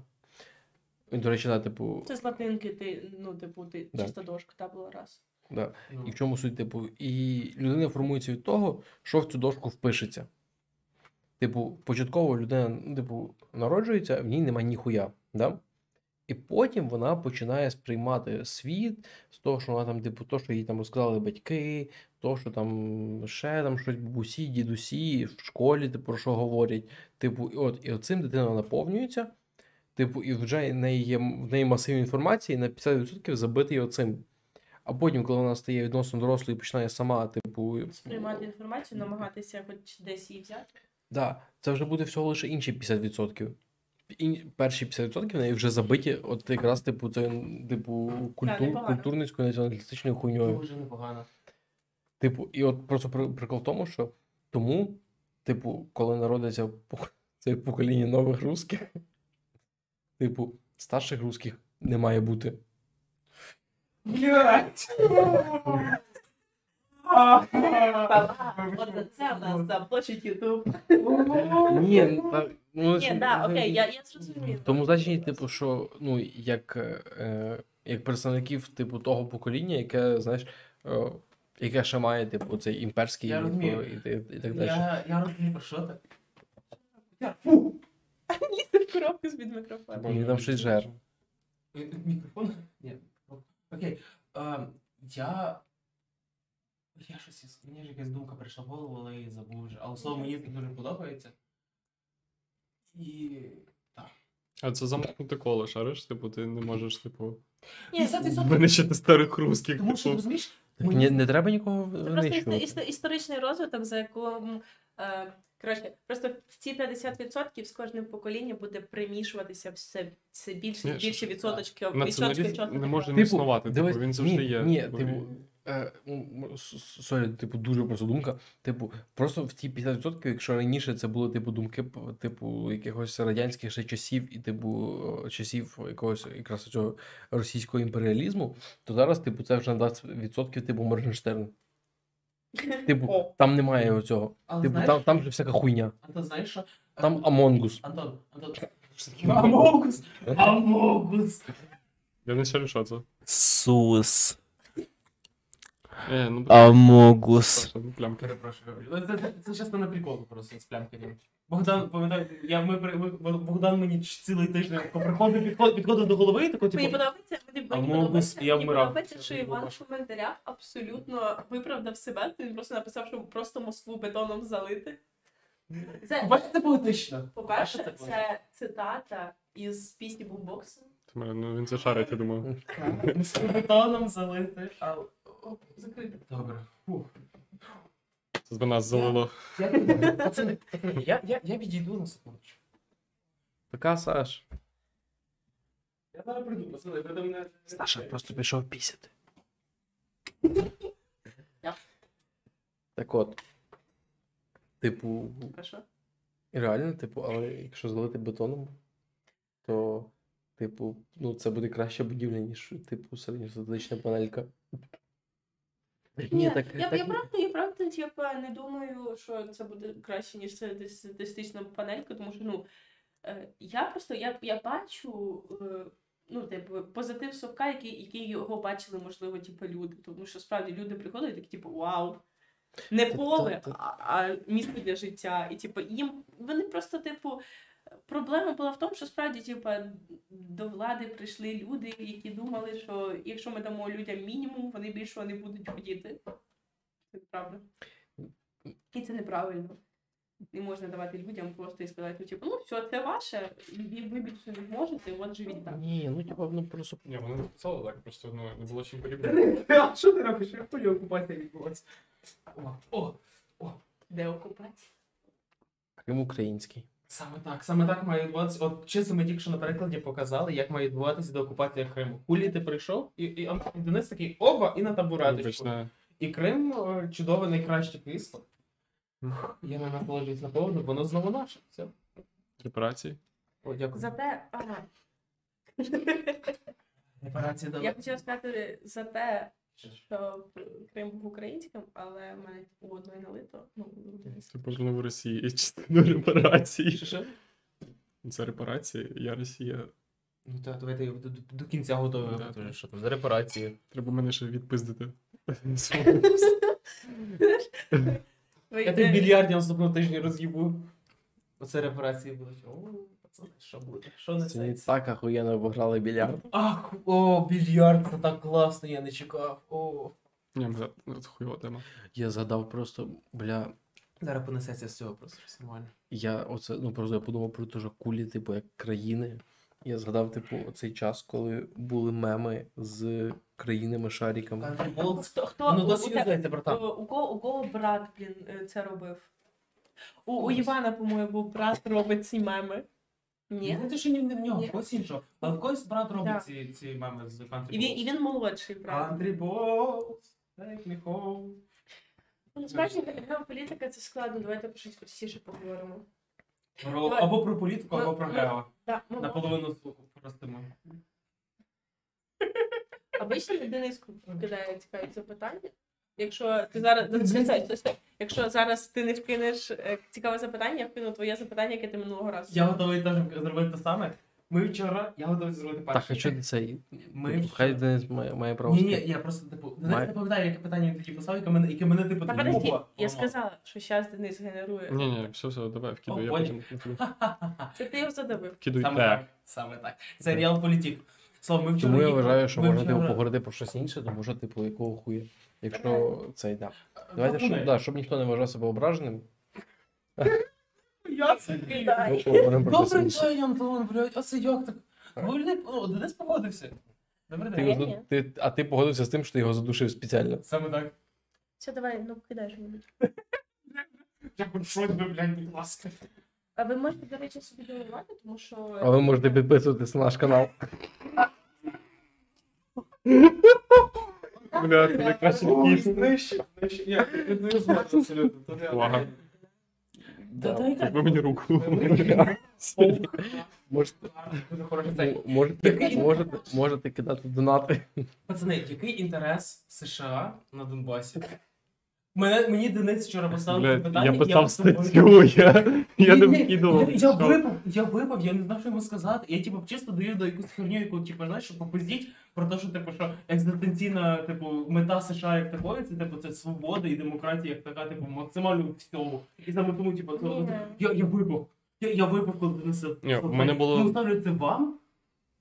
Він, до речі, да, типу, Це з латинки, ти, ну, типу, ти Да. чиста дошка, та була раз. да. Ну, І в чому суть, типу, і людина формується від того, що в цю дошку впишеться. Типу, початково людина, ну, типу, народжується, в ній немає ніхуя. Да? І потім вона починає сприймати світ з того, що вона там, типу, то, що їй там розказали батьки, то, що там ще там щось бабусі, дідусі, в школі, типу, про що говорять. Типу, і от, і оцим дитина наповнюється. Типу, і вже в неї є в неї масив інформації на 50% забитий оцим. А потім, коли вона стає відносно дорослою і починає сама, типу. Сприймати інформацію, намагатися хоч десь її взяти. Да, це вже буде всього лише інші 50%. і перші 50% в неї вже забиті, от якраз типу, це, типу, культур, непогано. культурницькою націоналістичною хуйньою. Дуже непогано. Типу, і от просто прикол в тому, що тому, типу, коли народиться це покоління нових русських, типу, старших русських не має бути. Блять! Оце це в нас заблочить Ютуб. Ні, та, ну, Ні, да, окей, я, я зрозуміла. Тому значить, типу, що ну, як, е, як представників типу того покоління, яке, знаєш, е, яке ще має, типу, цей імперський Я типу, і, і, і так далі. Я, я розумію, про що ти. В коробку з-під мікрофону. Мені там щось жер. Е, Мікрофон? Ні. Окей. Ем, я. Я щось. із- Мені ж якась думка прийшла в голову, але я її забув вже. Але слово мені дуже подобається. І. А це замкнуте коло, шариш? Типу, ти не можеш, типу, Ні, це, це, винищити старих русських. Тому що Типу. розумієш, Так, мені- не, не треба нікого це просто винищувати. історичний розвиток, за якому. Е, коротше, просто ці 50% з кожним поколінням буде примішуватися все, все більше і Ні, більше. Націоналізм відсотків не може Типу, не існувати, дивись, типу, він завжди ні, є. ні, типу, типу, Е, s- sorry, типу, дуже просто думка. Типу, просто в ті 50%, якщо раніше це були типу думки, типу, якихось радянських ще часів і типу часів якогось якраз цього російського імперіалізму, то зараз, типу, це вже на 20% типу Моргенштерн. Типу, О. там немає цього. Але Типу, знаєш, там, там же всяка хуйня. Антон, знаєш що? Там Амонгус. Антон, Антон. Амогус! Амогус! Я не шарю, що це. Сус. Е, ну, Амогус. Ну. Це, часто на прикол просто з плямками. Богдан, пам'ятаю, я, ми, ми- Богдан мені ч- цілий тиждень приходив, підходив, підходив до голови і такий, Мені типу, подобається, мені, А мені Могус, подобається, я мені вмирав. подобається, що Іван в коментарях абсолютно виправдав себе. Він просто написав, що просто Москву бетоном залити. Це, бачите, це поетично. по-перше, це цитата із пісні бумбоксу. Ти мене- Ну, він це шарить, я думаю. З бетоном залити. А, закрити. Добре. Фух. Це нас залило. Я, пацани, пацани, я, я, я відійду на секундочку. Така Саш. Я зараз прийду, пацани, ви до мене... Саша просто пішов пісяти. Так от. Типу, А що? реально, типу, але якщо залити бетоном, то, типу, ну це буде краща будівля, ніж, типу, середньостатична панелька. Ні, так, я, так, я правда, я правда, типу, не думаю, що це буде краще, ніж статистична панелька, тому що ну е, я просто я, я бачу. е, Ну, типу, позитив совка, який, який його бачили, можливо, типу, люди. Тому що справді люди приходять і такі, типу, вау, не поле, а, а місце для життя. І типу, їм вони просто, типу, проблема була в тому, що справді, типу, до влади прийшли люди, які думали, що якщо ми дамо людям мінімум, вони більше не будуть хотіти. Це неправда. І це неправильно. Не можна давати людям просто і сказати, ну, типу, ну все, це ваше, і ви більше не можете, от живіть так. Ні, ну типу, ну просто. Ні, вони написали так, просто ну, не було чим (laughs) порівняти. А що ти робиш? Як тоді окупація відбулася? О, о, Де окупація? Крим український. Саме так, саме так має відбуватися. От чисто ми тільки що на перекладі показали, як має відбуватися деокупація Криму. Кулі ти прийшов, і, і, а Денис такий оба і на табуреточку. І Крим е, чудове найкраще крісло. Я не насолоджуюсь на поводу, воно знову наше. Все. Репарації. О, дякую. Зате, ага. Репарації. Я хотіла сказати за те, що Крим був українським, але в мене у одної налито. Ну, Це повернув Росії частину репарації. Що? Це репарації, я Росія. Ну так, давайте я до, до, кінця готовий. Да, готовий. Що там за репарації? Треба мене ще відпиздити. (laughs) (laughs) Я тих більярдів наступного тижня роз'їбу. Оце репарації будуть. Пацани, що буде? Що не Це не так охуєнно обіграли більярд. Ах, о, більярд, це так класно, я не чекав. О. Ні, бля, ну, це хуйова тема. Я згадав просто, бля, Зараз понесеться з цього просто щось нормально. я оце, ну просто я подумав про те, що кулі, типу, як країни. Я згадав, типу, цей час, коли були меми з країнами-шариками. Кантрібол, Хто, хто воно у- досі те- юзається, братан. у, у, кого, у кого брат, блін, е, це робив? У, у Івана, по-моєму, брат робить ці меми. Ні. Не те, що не в нього, Ні. в когось іншого. Але в когось брат робить Да. ці, ці меми з Country І він, і він молодший, правда. Country Balls, take me home. Ну, Насправді, геополітика це складно, давайте про щось простіше поговоримо. Про, Давай. або про політику, або Ну, про ну, гео. Да, ми Наполовину слуху простимо. Обично Дениску кидає цікаві запитання. Якщо ти зараз стой. якщо зараз ти не вкинеш е, цікаве запитання, я вкину твоє запитання, яке ти минулого разу. Я готовий теж зробити те саме. Ми вчора, я готовий зробити Так, а що цей? Ми Хай вчора- Денис має, має право. Ні, ні, я просто, типу, Денис Має- не пам'ятаю, яке питання він тоді писав, яке мене, яке мене типу, Та так, подожди, я сказала, що зараз Денис генерує. Ні, ні, все, все, давай, вкидуй, О, я потім вкидую. (laughs) Це ти його задавив. Вкидуй Саме те. так, саме так. Це реал політик. Слово, ми вчора Тому я вважаю, що ми можна типу, поговорити про щось інше, тому що, типу, якого хуя. Якщо цей, да. Давайте, щоб, да, щоб ніхто не вважав себе ображеним. Я це ми поговоримо про день, Антон, блядь, оце як так? Ну, Денис погодився. Добрий Ти, день. його ти, а ти погодився з тим, що ти його задушив спеціально. Саме так. Все, давай, ну кидай що-небудь. Я хоч щось би, блядь, будь ласка. А ви можете, до речі, собі доливати, тому що. А ви можете підписуватись на наш канал. (laughs) Бля, це найкраще такий. знищив, знищив. Я не знаю абсолютно. то реально. Увага. Та мені руку. Можете, Дуже хороший цей. можете, можете, можете кидати донати. Пацани, який інтерес США на Донбасі? Мене, мені Денис вчора поставив Бля, питання. я і писав статтю, я, я не вкидував. Я, я випав, я випав, я не знав, що йому сказати. Я типу чисто даю до якусь херню, яку типу, знаєш, щоб попиздіть про те, що типу, що екзистенційна типу, мета США як такої, це типу це свобода і демократія як така, типу, максимально всього. І саме тому, типу, це, я, я випав. Я, я випав, коли Денис. Ні, в мене було- Ну, ставлю це вам.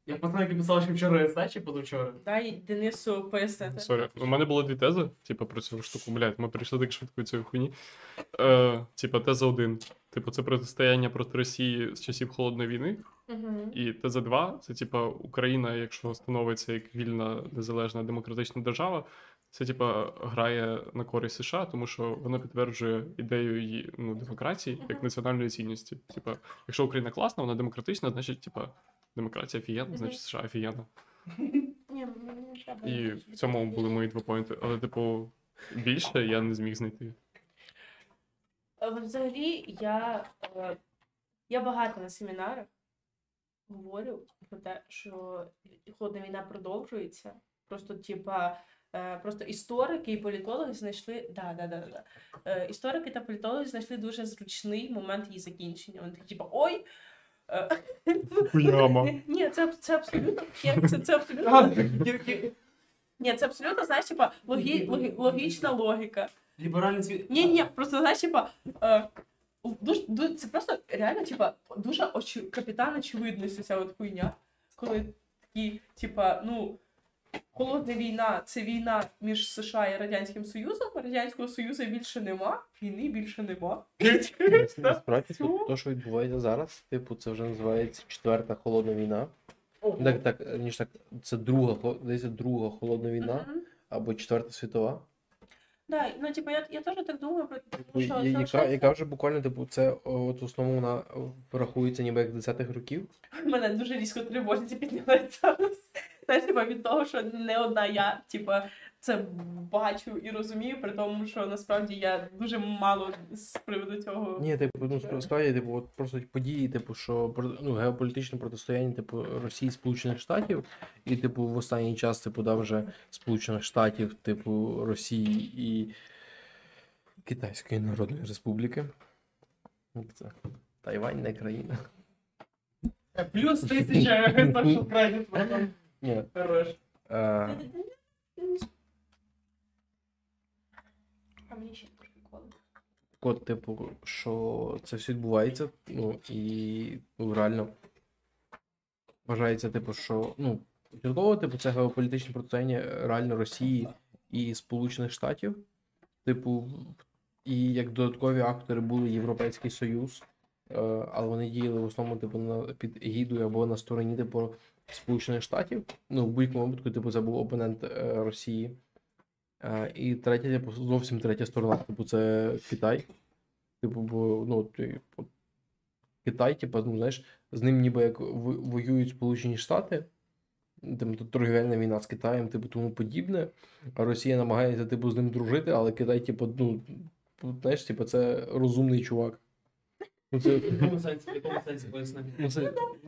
Як пацан, який писав, що вчора есе, чи позавчора. Дай Денису пояснити. Sorry, у мене було дві тези, типу, про цю штуку, блядь, ми прийшли так швидко від цієї хуйні. Е, типу, теза 1. Типу, це протистояння проти Росії з часів холодної війни. Угу. І теза 2 це типу Україна, якщо становиться як вільна, незалежна демократична держава, це типу грає на користь США, тому що воно підтверджує ідею її ну, демократії як національної цінності. Типу, якщо Україна класна, вона демократична, значить, типу, демократія офігенна, значить США офігенна. І в цьому були мої два поінти. Але, типу, більше я не зміг знайти. Е, Взагалі, я, е, я багато на семінарах говорю про те, що холодна війна продовжується. Просто, типа, просто історики і політологи знайшли. Да, да, да, да. Е, Історики та політологи знайшли дуже зручний момент її закінчення. Вони такі, типа, ой. е, (laughs) Ні, це, це абсолютно. Це, це абсолютно. Ні, це абсолютно, знаєш, типа, логі, логі, логічна логіка. Ліберальний світ. Ні, ні, просто знаєш, типа. Е, дуже, дуже, це просто реально, типа, дуже очі, капітан очевидності ця от хуйня. Коли такі, типа, ну, холодна війна це війна між США і Радянським Союзом. Радянського Союзу більше нема, війни більше нема. Насправді, то, що відбувається зараз, типу, це вже називається четверта холодна війна. Так, так, ніж так, це друга, здається, друга холодна війна або четверта світова. Да, ну, типа, я, я теж так думаю, про- Типу, що це яка, яка вже буквально, типу, це от в основному вона врахується ніби як 10-х років. мене дуже різко тривожиться підняли зараз. Знаєш, типа від того, що не одна я, типа, це бачу і розумію, при тому, що насправді я дуже мало з приводу цього. Ні, типу, ну справді, типу, от просто події, типу, що ну, геополітичне протистояння, типу, Росії Сполучених Штатів, і, типу, в останній час, типу, да, вже Сполучених Штатів, типу, Росії і Китайської Народної Республіки. Це Тайвань не країна. Плюс тисяча social credit. Ні. Хорош. Е, А мені ще трошки коли. от, типу, що це все відбувається, ну, і ну, реально вважається, типу, що, ну, початково, типу, це геополітичне протистояння реально Росії і Сполучених Штатів. Типу, і як додаткові актори були Європейський Союз, е, але вони діяли в основному, типу, на, під егідою або на стороні, типу, Сполучених Штатів. Ну, в будь-якому випадку, типу, це був опонент е, Росії. Е, і третя, типу, зовсім третя сторона, типу, це Китай. Типу, бо, ну, ти, от, Китай, типу, ну, знаєш, з ним ніби як воюють Сполучені Штати, там торгівельна війна з Китаєм, типу, тому подібне. А Росія намагається, типу, з ним дружити, але Китай, типу, ну, знаєш, типу, це розумний чувак.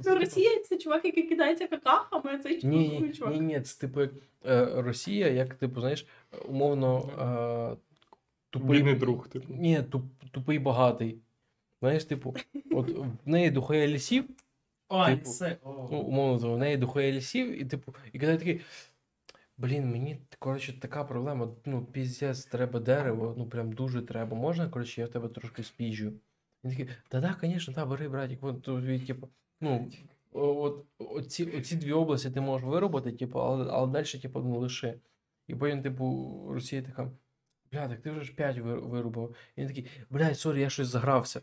Росія це чувак, який кидається какахами, а цей Ні, чувак. ні, ні, це типу е, Росія, як типу, знаєш, умовно е, тупий. Бідний друг, типу. Ні, туп, тупий багатий. Знаєш, типу, от в неї дохує лісів, Ой, Типу, о. ну, умовно, то в неї дохує лісів, і типу, і коли такий. Блін, мені коротше така проблема. Ну, піздець, треба дерево, ну прям дуже треба. Можна, коротше, я в тебе трошки спіжу. Він такий, та-да, звісно, та, бери, братик, от типу, ну, от, оці, оці дві області ти можеш виробити, типу, але, але далі, типу, ну, лиши. І потім, типу, Росія така, бля, так ти вже ж 5 вирубав. І він такий, блядь, sorry, я щось загрався.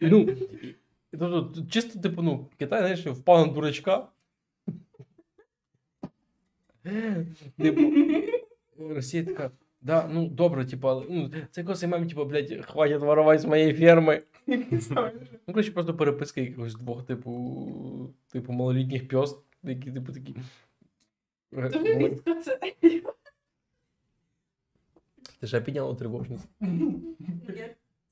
Ну, тобто, чисто, типу, ну, Китай, знаєш, впав на дурачка. Типу, Росія така, да, ну добре, типа, ну, це якось мем, типу, блядь, хватит воровать з моєї ферми. Ну, коротше, просто переписка якогось двох, типу, типу, малолітніх пьос, які, типу, такі. Ти ж я. Підняла тривожність. Ні,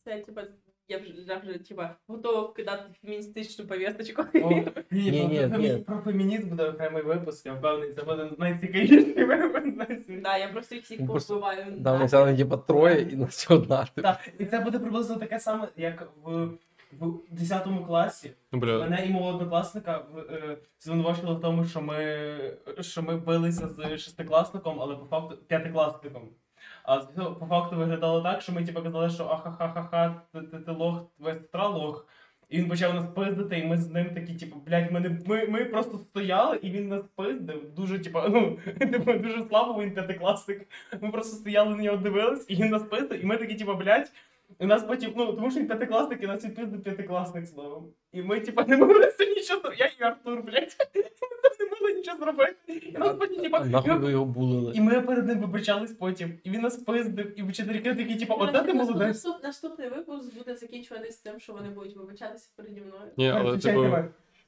Це, типа, я вже, я вже типа, готова кидати феміністичну повісточку. (laughs) Ні, Ні, ні, про, ні. про фемінізм буде окремий випуск, я впевнений, це буде найцікавіший випуск на. Да, я просто їх всіх повбиваю. Да, ми взяли, типу, троє і нас одна. Так, і це буде приблизно таке саме, як в, в 10 класі. Ну, бля, Мене і мого однокласника в- е, звинувачили в тому, що ми, що ми билися з шестикласником, але по факту п'ятикласником. А цього по факту виглядало так, що ми типу казали, що ахахахаха, ти, ти, ти лох, твоя сестра лох. І він почав нас пиздити, і ми з ним такі, типу, блядь, ми, не, ми, ми просто стояли, і він нас пиздив. Дуже, типу, ну, (laughs) типу, дуже слабо, бо він п'ятикласник. Ми просто стояли на нього дивились, і він нас пиздив, і ми такі, типу, блядь. І нас потім, ну, тому що він п'ятикласник, і нас відпиздив п'ятикласник словом. І ми, типа, не могли з цим нічого зробити. Я і Артур, блядь. (laughs) Ми не могли нічого зробити. І нас потім, типа, нахуй і ви ми- його булили? і ми перед ним вибачались потім. І він нас пиздив, і вчительки такі, типа, оце ти молодець. Наступ- Наступний випуск буде закінчуватись тим, що вони будуть вибачатися переді мною. ні, але типу,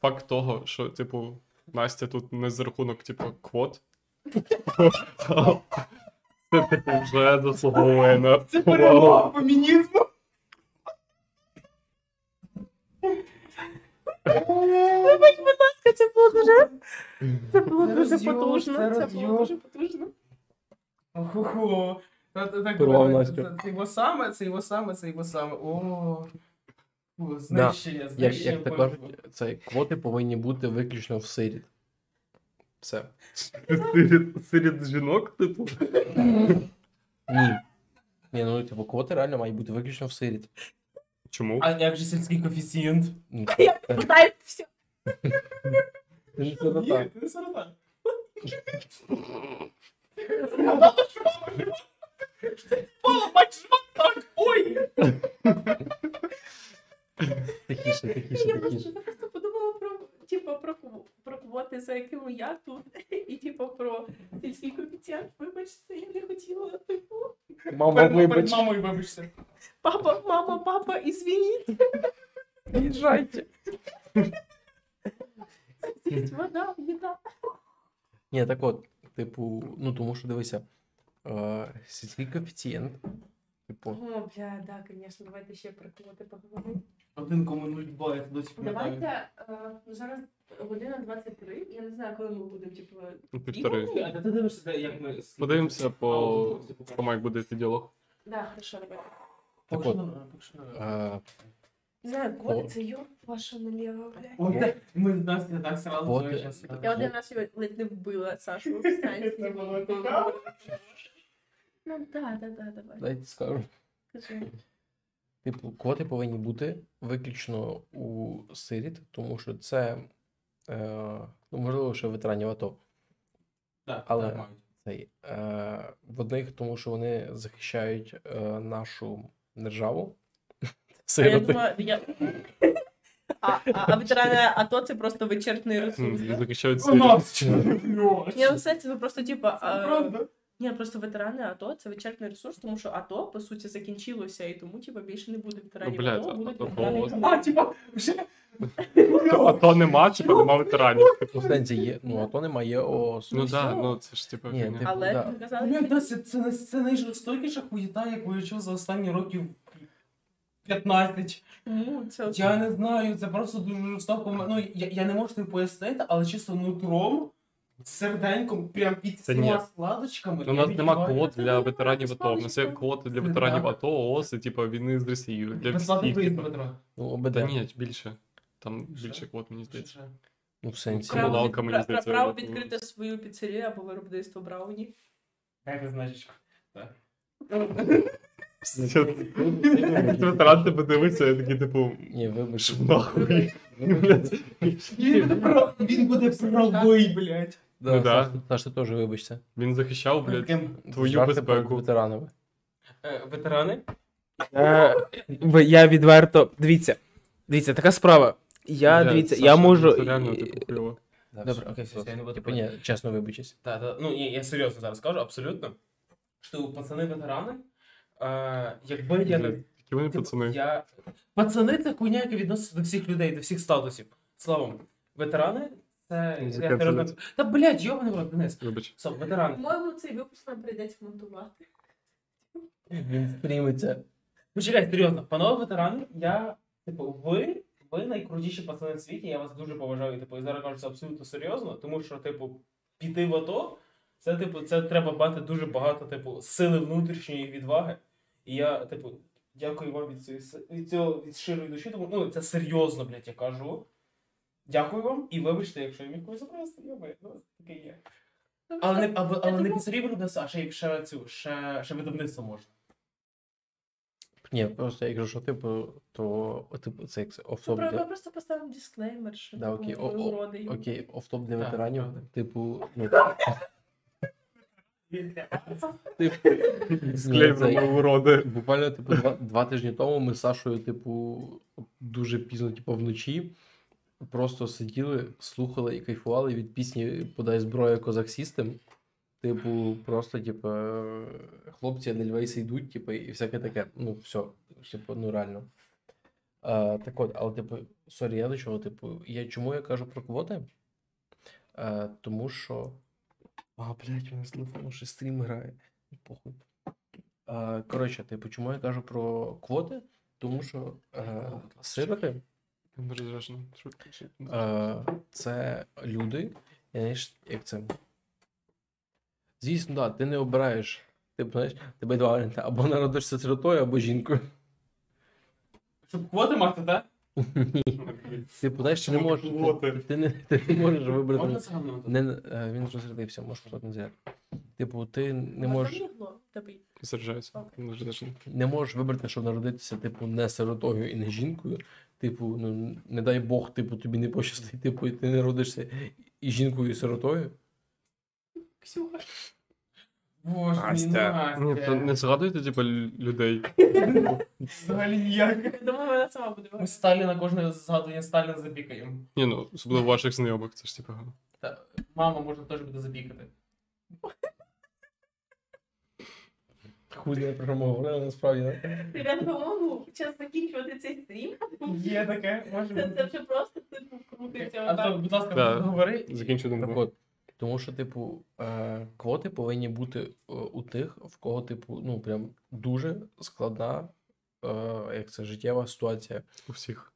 факт того, що, типу, Настя тут не за рахунок, типу, квот. (laughs) (laughs) Це, типу, вже заслуговує на. Це перемога фемінізму. Вибач, будь ласка, це було дуже. Це було дуже потужно. це було дуже потужно. Так, Порвав це- це- Це його саме, це його саме, це його саме. О. Знищення, Як, знищення. як вбивства. кажуть, це квоти повинні бути виключно в сиріт. Все. Серед, серед жінок, типу. Ні. Ні, ну типу, квоти реально мають бути виключно в сиріт. Чому? А як же сільський коефіцієнт? Ну, (laughs) Дай все. це не сирота. Ні, ти не сирота. Мама, бачиш, так, ой! Тихіше, тихіше, Я тихіше. Типу, про, про квоти, за якими я тут, і типу про сільський коефіцієнт. Вибачте, я не хотіла, типу, Мама, вибач. мамою вибачся. папа, мама, папа, извиніть. Їжджайте. Вода, їда. Ні, так от, типу, ну тому що дивися, е, сільський коефіцієнт, типу, О, бля, да, звісно, давайте ще про квоти поговоримо. Один кому нуль два, я досі пам'ятаю. Давайте, е, ну, зараз година 23, я не знаю, коли ми будемо, типу, Півтори. А ти дивишся, де, як ми... Подивимося по тому, як буде цей діалог. да, хорошо. Так Поки от. що не- поки що не- е, Не знаю, квоти, О. це йо, ваша наліво, блядь. Так, Ми з Настю так сразу От, зараз- Я один раз його ледь не вбила Сашу (laughs) в станції. Це було цікаво. Ну да, да, да, давай. дайте скажу. Кажи. Типу, квоти повинні бути виключно у сиріт, тому що це, е, ну, можливо, ще ветеранів АТО. Так, Але- так. Цей, е, в одних, тому що вони захищають е, нашу державу. (laughs) А я думаю, я... А, а, а ветерани АТО це просто вичерпний ресурс. Захищають нас Ні, ну все, це просто типа. Правда. Ні, просто ветерани АТО це вичерпний ресурс, тому що АТО, по суті, закінчилося, і тому, типу, більше не буде ветеранів Ну, блядь, АТО, будуть а- ветерани. а- типа, вже А то нема, типу, нема ветеранів. Ну, сенсі є, ну, а то немає ООС. Ну так, ну це ж типу Ні, фігня. типу, Але да. ми казали, це, це найжорстокіша хуєта, яку я чув за останні років 15. тому це Я не знаю, це просто дуже жорстоко. Ну, я, я не можу тобі пояснити, але чисто нутром, серденьком, прям під Та ні. складочками. Ну, У нас нема квот для не ветеранів АТо. У нас є квоти для Це ветеранів так. АТО, ООС і типу війни з Росією. Для Безплатний всіх. проїзд типу. до. Ну, ОБД. Та ні, більше. Там Що? більше квот, мені здається. Ну, в сенсі. Комуналка, право, від- мені пра- здається, право відкрити свою піцерію або виробництво брауні. Як значечко. Так. Ветеран тебе дивиться, я такий, типу, Ні, вибач. що нахуй. Він, він буде правий, блядь. Да, Ну да. Саш, Саш, ти теж вибачся. Він захищав, блядь, Таким, твою Жарти про безпеку. ветеранами. е, Ветерани. Е, в- я відверто. Дивіться. Дивіться, така справа. Я Бля, дивіться, Саша, я ну, можу. Це реально, типу, хуйово. Добре, окей, все, все, я не буду Типу, ні, чесно вибачись. Та, та, ну, ні, я серйозно зараз кажу, абсолютно. Що пацани ветерани, е, якби я не Блядь, Які вони Типу, пацани. Я... Пацани це хуйня, яка відноситься до всіх людей, до всіх статусів. Словом, ветерани це. Ну, я заканчується. серйозно- Та блядь, йобаний в рот, Денис. Вибач. Все, ветерани. По-моєму, цей випуск нам прийдеться монтувати. Він стрімиться. Почекай, серйозно, панове ветерани, я, типу, ви, ви найкрутіші пацани в світі, я вас дуже поважаю, типу, і зараз кажу це абсолютно серйозно, тому що, типу, піти в АТО, це, типу, це треба мати дуже багато, типу, сили внутрішньої відваги. І я, типу, дякую вам від цієї від цього від щирої душі, тому ну це серйозно, блядь, я кажу. Дякую вам і вибачте, якщо я міг когось образити, йоби, ну таке є. Але не, але, але не виробництво, а ще, й- ще цю, ще, ще видавництво можна. Ні, просто якщо що, типу, то типу, це як Ми офтоп для. ми просто поставимо дисклеймер, що Да, типу, окей, ми о- о- уроди. і- Окей, офтоп для Так, ветеранів. правда. Типу, ну, (laughs) цей- ми уроди. Буквально, типу, два, два тижні тому ми з Сашою, типу, дуже пізно, типу, вночі просто сиділи, слухали і кайфували від пісні Подай зброя Козак System. Типу, просто, типу, хлопці Едельвейси йдуть, типу, і всяке таке. Ну, все, типу, ну реально. А, так от, але, типу, sorry, я до чого, типу, я чому я кажу про квоти? А, тому що. А, блядь, у нас телефон ще стрім грає. Похуй. А, коротше, типу, чому я кажу про квоти? Тому що е, сирити Що- е, це люди, знаєш, як це. Звісно, да, ти не обираєш. Типу, знаєш, тебе два варіанти, або народишся сиротою, або жінкою. Щоб квоти мати, так? Типу, знаєш, ти не можеш. Ти, ти, не, ти не можеш вибрати. Не, е, він розрядився, можеш просто не заряд. Типу, ти не можеш. не можеш вибрати, щоб народитися, типу, не сиротою і не жінкою. Типу, ну не дай Бог, типу, тобі не пощастить, типу, і ти народишся і жінкою, і сиротою. Ксюха. Боже, Настя. Ні, то не згадуйте, типу, людей. Взагалі ніяк. Я думаю, вона сама буде Ми. Сталіна кожне згадування Сталіна запікаємо. Ні, ну, особливо ваших знайомих, це ж типу. Та мама можна теж буде запікати. Хуй я про що ми говорили, насправді. да? Я по-моєму, час закінчувати цей стрім. Є таке, може Це, це бути. вже просто типу крутиться А то, будь ласка, Да. говори. Закінчу Так думку. от, тому що, типу, е, квоти повинні бути е, у тих, в кого, типу, ну, прям дуже складна, е, як це, життєва ситуація. У всіх.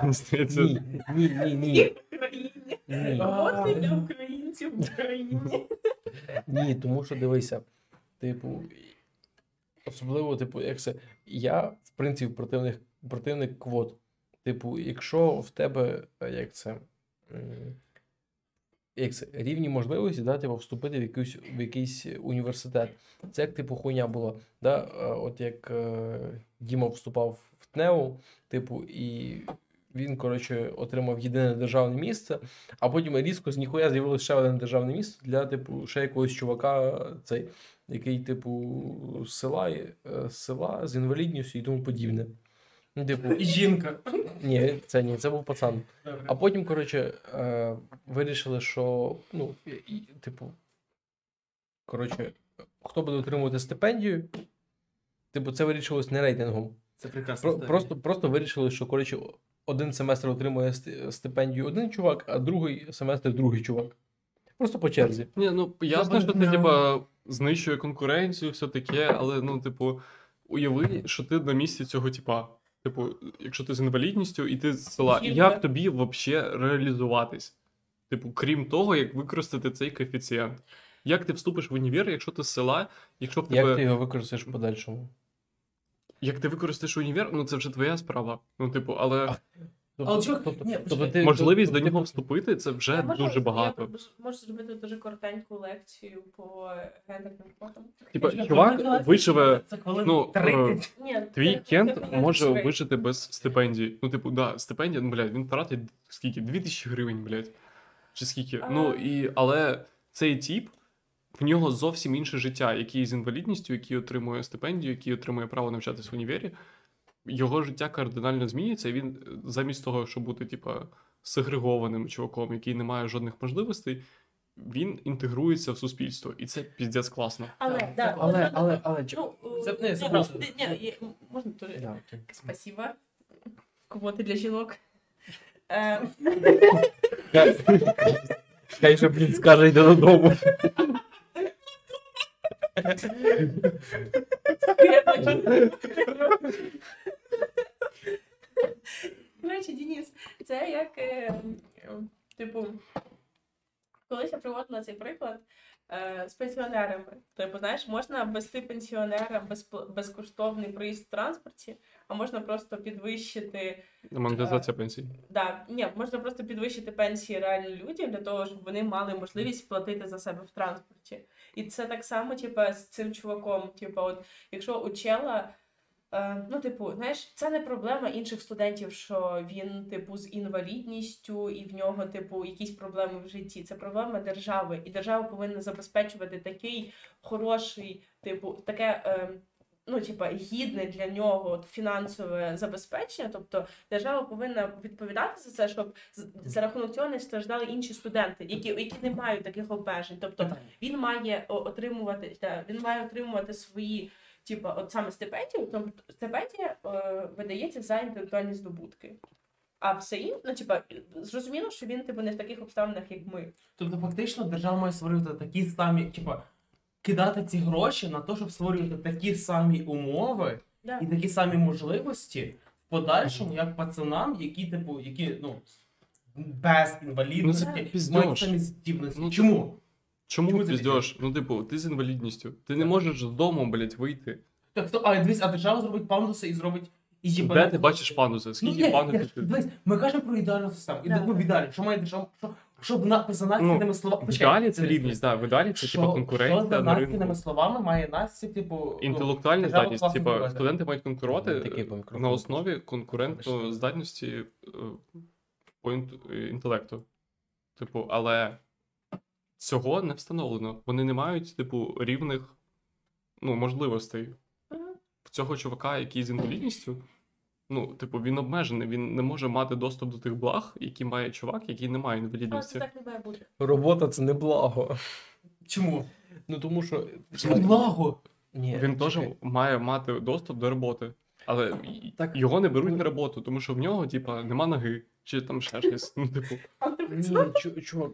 Мені (laughs) здається, Ні, ні, ні, ні. В Україні. Ні. Роботи для українців в Україні. Ні, тому що дивися, типу, особливо, типу, як це. Я, в принципі, противник, противник квот. Типу, якщо в тебе, е, як це. Як це, рівні можливості, да, типу, вступити в якийсь, в якийсь університет. Це як типу хуйня була. Да? е, От як е, Діма вступав в ТНЕУ, типу, і він, коротше, отримав єдине державне місце, а потім різко з ніхуя з'явилося ще одне державне місце для, типу, ще якогось чувака, цей, який, типу, з села, е, з села з інвалідністю і тому подібне. Ну, типу, І жінка. ні, це ні, це був пацан. Добре. А потім, коротше, е, вирішили, що, ну, і, типу, коротше, хто буде отримувати стипендію, типу, це вирішилось не рейтингом. Це прекрасно. Про, просто, просто вирішили, що коротше, один семестр отримує стипендію один чувак, а другий семестр другий чувак. Просто по черзі. Ні, ну ясно, що ти, типа, знищує конкуренцію, все таке, але ну, типу, уяви, що ти на місці цього типа. Типу, якщо ти з інвалідністю і ти з села, Жінка. як тобі взагалі реалізуватись? Типу, крім того, як використати цей коефіцієнт. Як ти вступиш в універ, якщо ти з села, якщо в Як ти його використаєш в подальшому? Як ти використаєш універ, ну це вже твоя справа. Ну, типу, але Але чувак, тобто, ні, тобто почекай. ти, можливість тобто- до нього вступити це вже Я можу- дуже багато. Я можу зробити дуже коротеньку лекцію по гендерним квотам. Типа, чувак виживе. Це хвилин ну, 30. Ні, Твій це- кент може вижити без стипендії. Ну, типу, да, стипендія, ну, блядь, він тратить скільки? 2000 гривень, блядь. Чи скільки? А. Ну, і, але цей тіп, в нього зовсім інше життя, який з інвалідністю, який отримує стипендію, який отримує право навчатися в універі. Його життя кардинально змінюється, і він е, замість того, щоб бути, типа, сегрегованим чуваком, який не має жодних можливостей, він інтегрується в суспільство. І це піздець класно. Але, Так, да, Але, але, але, чек- Ну, Це- е, ні, ну, ні, можна теж. Да. Спасибо. Квоти для жінок. Е, (laughs) Хай же, блін, скаже, йде додому. Речі, Дініс, це як, е, е, типу, колись я приводила цей приклад е, з пенсіонерами. Типу, знаєш, можна ввести пенсіонера безпл- безкоштовний проїзд в транспорті, а можна просто підвищити Монетизація пенсій. Да, ні, можна просто підвищити пенсії реально людям для того, щоб вони мали можливість платити за себе в транспорті. І це так само, типа, з цим чуваком. Типа, от якщо у чела, е, ну, типу, знаєш, це не проблема інших студентів, що він, типу, з інвалідністю і в нього, типу, якісь проблеми в житті. Це проблема держави. І держава повинна забезпечувати такий хороший, типу, таке. Е, Ну, типа, гідне для нього фінансове забезпечення, тобто держава повинна відповідати за це, щоб за рахунок цього не страждали інші студенти, які, які не мають таких обмежень. Тобто він має отримувати та, він має отримувати свої, типу, от саме стипендію, тобто стипендія е, видається за інтелектуальні здобутки. А все інше, ну типа, зрозуміло, що він типу не в таких обставинах, як ми. Тобто, фактично, держава має створювати такі самі, типа, кидати ці гроші на те, щоб створювати такі самі умови Да. і такі самі можливості в подальшому, як пацанам, які, типу, які, ну, без Ну, інвалідності, це мають самі здібності. Ну, Чому? Чому Чому ти піздєш? Ну, типу, ти з інвалідністю. Ти не можеш з дому, блядь, вийти. Так, то, а дивись, а держава зробить пандуси і зробить. І, типа, Де ти бачиш пандуси? Ну, Скільки ні, пандусів ти? дивись, ми кажемо про ідеальну систему. І Да. ну, в ідеалі, що має держава, що, що на, за Ну, наслідними словами. В ідеалі це рівність, так, в ідеалі це Що, типа що конкуренція за на наслідними ринку. словами має Насті, типу. Інтелектуальна держава здатність, класно типа зробила. студенти мають конкурувати мікрофону. на основі конкурентної здатності е, по інт- інтелекту. Типу, але цього не встановлено. Вони не мають, типу, рівних ну, можливостей. В цього чувака, який з інвалідністю, ну, типу, він обмежений, він не може мати доступ до тих благ, які має чувак, який не має інвалідності. так не має бути. Робота це не благо. Чому? Ну тому що. Чому благо? Ні, Він теж чекай. має мати доступ до роботи. Але Так. його не беруть на роботу, тому що в нього, типа, нема ноги, чи там ще щось. Ну, типу, Ні, чу- чувак.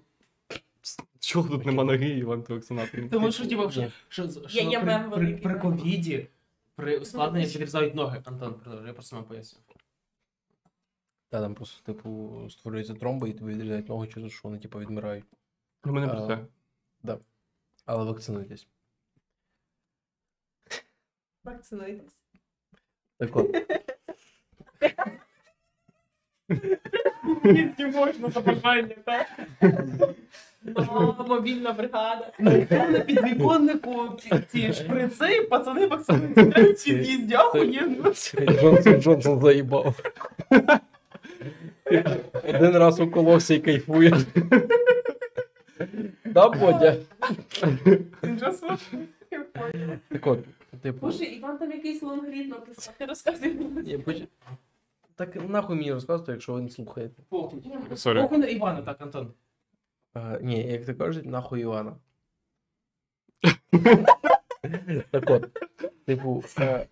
Чого тут нема ноги, Іван Вакцинатор? Тому що, типу, що, Ні. що, що Є- є при, мем при, великий, при да. ковіді, при ускладненні підрізають ноги. Антон, продовжуй, я просто вам поясню. Та там просто, типу, створюється тромба і тобі відрізають ногу через що вони, типу, відмирають. Ну, мене про те. Але вакцинуйтесь. Вакцинуйтесь. Так от. Не можна забажання, так? (laughs) Мобільна бригада. На підвіконнику ці, ці шприци, пацани вакцинують ці їздяхує. Джонсон Джонсон заїбав. Один раз уколовся і кайфує. Да, Бодя? Же. Так от, типу. Боже, Іван там якийсь лонгрід написав. Ти розказуй. Так нахуй мені розказувати, якщо ви не слухаєте. Похуй. Похуй на Івана, так, Антон. А, ні, як то кажуть, нахуй Івана. (laughs) Так от, типу, е,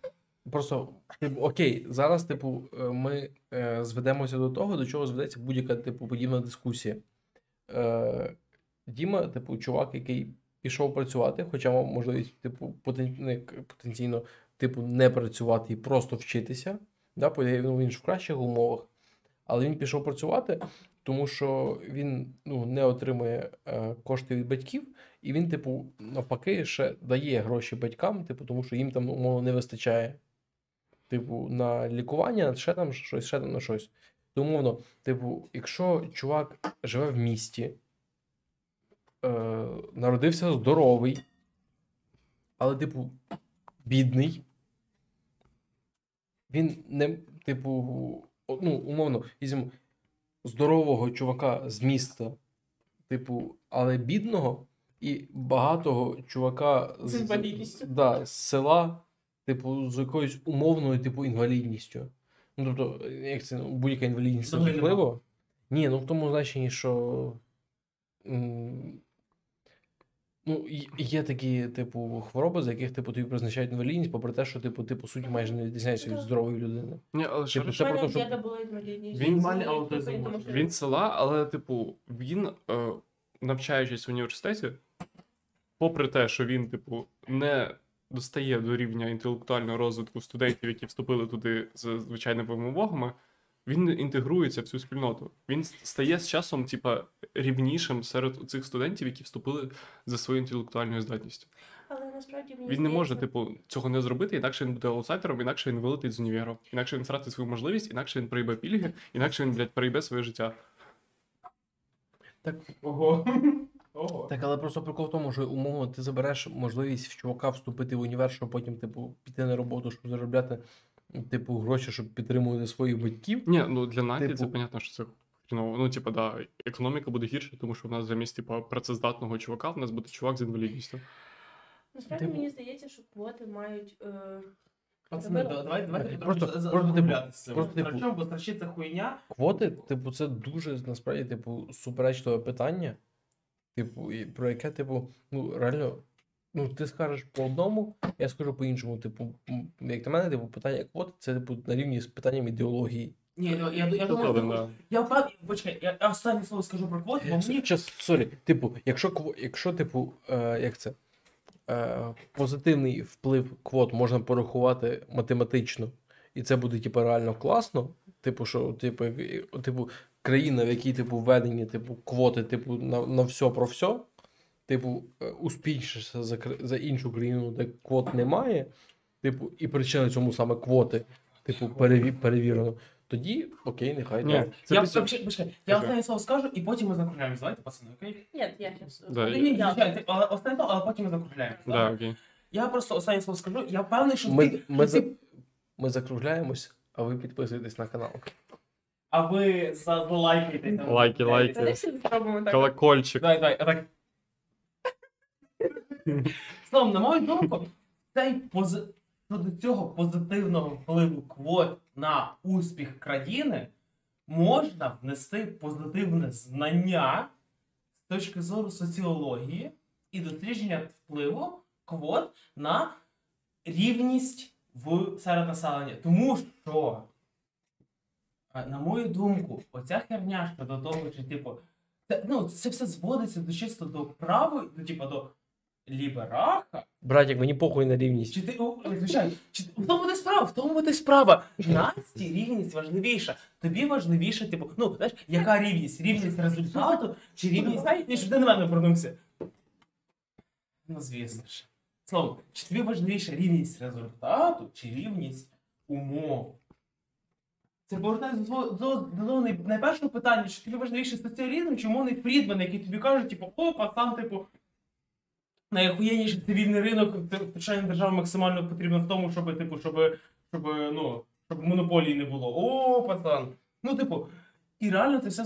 просто, типу, окей, зараз, типу, е, ми е, зведемося до того, до чого зведеться будь-яка, типу, подібна дискусія. Е, Діма, типу, чувак, який пішов працювати, хоча мав можливість, типу, потенційно, типу, не працювати і просто вчитися. Да, ну, він ж в кращих умовах. Але він пішов працювати, тому що він ну, не отримує е, кошти від батьків, і він, типу, навпаки, ще дає гроші батькам, типу, тому що їм там умовно не вистачає. Типу, на лікування, ще там щось, ще там на щось. То умовно, типу, якщо чувак живе в місті, е, народився здоровий, але, типу, бідний, він не, типу, ну, умовно, візьмемо здорового чувака з міста, типу, але бідного, і багатого чувака З інвалідністю. Да, з села, типу, з якоюсь умовною, типу, інвалідністю. Ну, тобто, як це, ну, будь-яка інвалідність це Взагалі. Ні, ну в тому значенні, що. м, Ну, є такі, типу, хвороби, за яких типу тобі призначають інвалідність, попри те, що типу, ти по суті майже не відрізняєшся від здорової людини. Ні, але Типу, це про те, що- була інвалідність. Він Він аутизм типу, що- Він села, але, типу, він, е, навчаючись в університеті, попри те, що він, типу, не достає до рівня інтелектуального розвитку студентів, які вступили туди з звичайними вимогами, він інтегрується в цю спільноту. Він стає з часом, типа, рівнішим серед цих студентів, які вступили за своєю інтелектуальною здатністю. Але насправді мені Він не може, типу, цього не зробити, інакше він буде аутсайдером, інакше він вилетить з універу, інакше він втратить свою можливість, інакше він проїбе пільги, інакше він, блядь, проїбе своє життя. Так, Ого. (laughs) Ого. так, але просто прикол в тому, що умовно ти забереш можливість в чувака вступити в універ, щоб потім, типу, піти на роботу, щоб заробляти, типу, гроші, щоб підтримувати своїх батьків. Ні, ну для Наті це Типу- понятно, що це хріново. Ну, типу, да, економіка буде гірше, тому що в нас замість типу, працездатного чувака, в нас буде чувак з інвалідністю. Насправді Типу- мені здається, що квоти мають. Е... Пацани, да- давай, давайте Просто- просто, просто, типу, типу- Причому, бо страшить це хуйня. Квоти, типу, це дуже насправді, типу, суперечливе питання. Типу, і про яке, типу, ну, реально, ну, ти скажеш по одному, я скажу по іншому. Типу, як на мене, типу, питання квот це типу на рівні з питанням ідеології. Ні, я, я, я думаю, правда, що- я впевнений, почекай, я я останнє слово скажу про квоти, бо мені Час, sorry, типу, якщо якщо, типу, е, як це? Е, позитивний вплив квот можна порахувати математично, і це буде, типу, реально класно. Типу, що, типу, типу, країна, в якій, типу, введені, типу, квоти, типу, на, на все про все, типу, е, успішніше за, за іншу країну, де квот немає, типу, і причина цьому саме квоти, типу, переві, перевірено. Тоді, окей, нехай. Ні, це я, після- почекай, почекай, я Кажи. останнє слово скажу, і потім ми закругляємось. Давайте, пацани, окей? Ні, я щас. Да, Ні, ні, звичайно, ти- але останнє слово, але потім ми закругляємось. Да, окей. Я просто останнє слово скажу, я впевнений, що Ми, ти, ми, що за, ти ми закругляємось, а ви підписуєтесь на канал. а ви за- залайкайте. там. Лайки, лайки. Давай всі так. Колокольчик. Давай, давай, так. (laughs) Словом, на мою думку, цей пози... щодо цього позитивного впливу квот на успіх країни можна внести позитивне знання з точки зору соціології і дослідження впливу квот на рівність в серед населення. Тому що, е, на мою думку, оця херня щодо того, чи типу. Це, ну, це все зводиться до чисто до правої, до типу до лібераха. Братік, мені похуй на рівність. Чи ти о, звичайно, чи в тому буде справа, в тому буде справа. Насті рівність важливіша. Тобі важливіше, типу, ну знаєш, яка рівність? Рівність результату чи рівність. Ні, щоб ти на мене повернувся. Ну, звісно ж. Словом, чи тобі важливіше рівність результату чи рівність умов? Це повертається до до, до, найпершого питання, чи тобі важливіше соціалізм, чи умовний Фрідман, який тобі каже, типу, о, пацан, типу, найохуєнніший цивільний ринок, втручання держави максимально потрібно в тому, щоб, типу, щоб, щоб, ну, щоб монополії не було. О, пацан. Ну, типу, і реально це все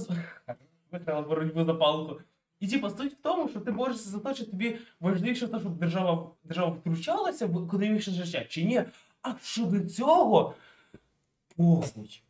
виграла (laughs) боротьбу за палку. І типу, суть в тому, що ти борешся за те, чи тобі важливіше те, щоб держава, держава втручалася в економічне життя, чи ні. А щодо цього, похуй.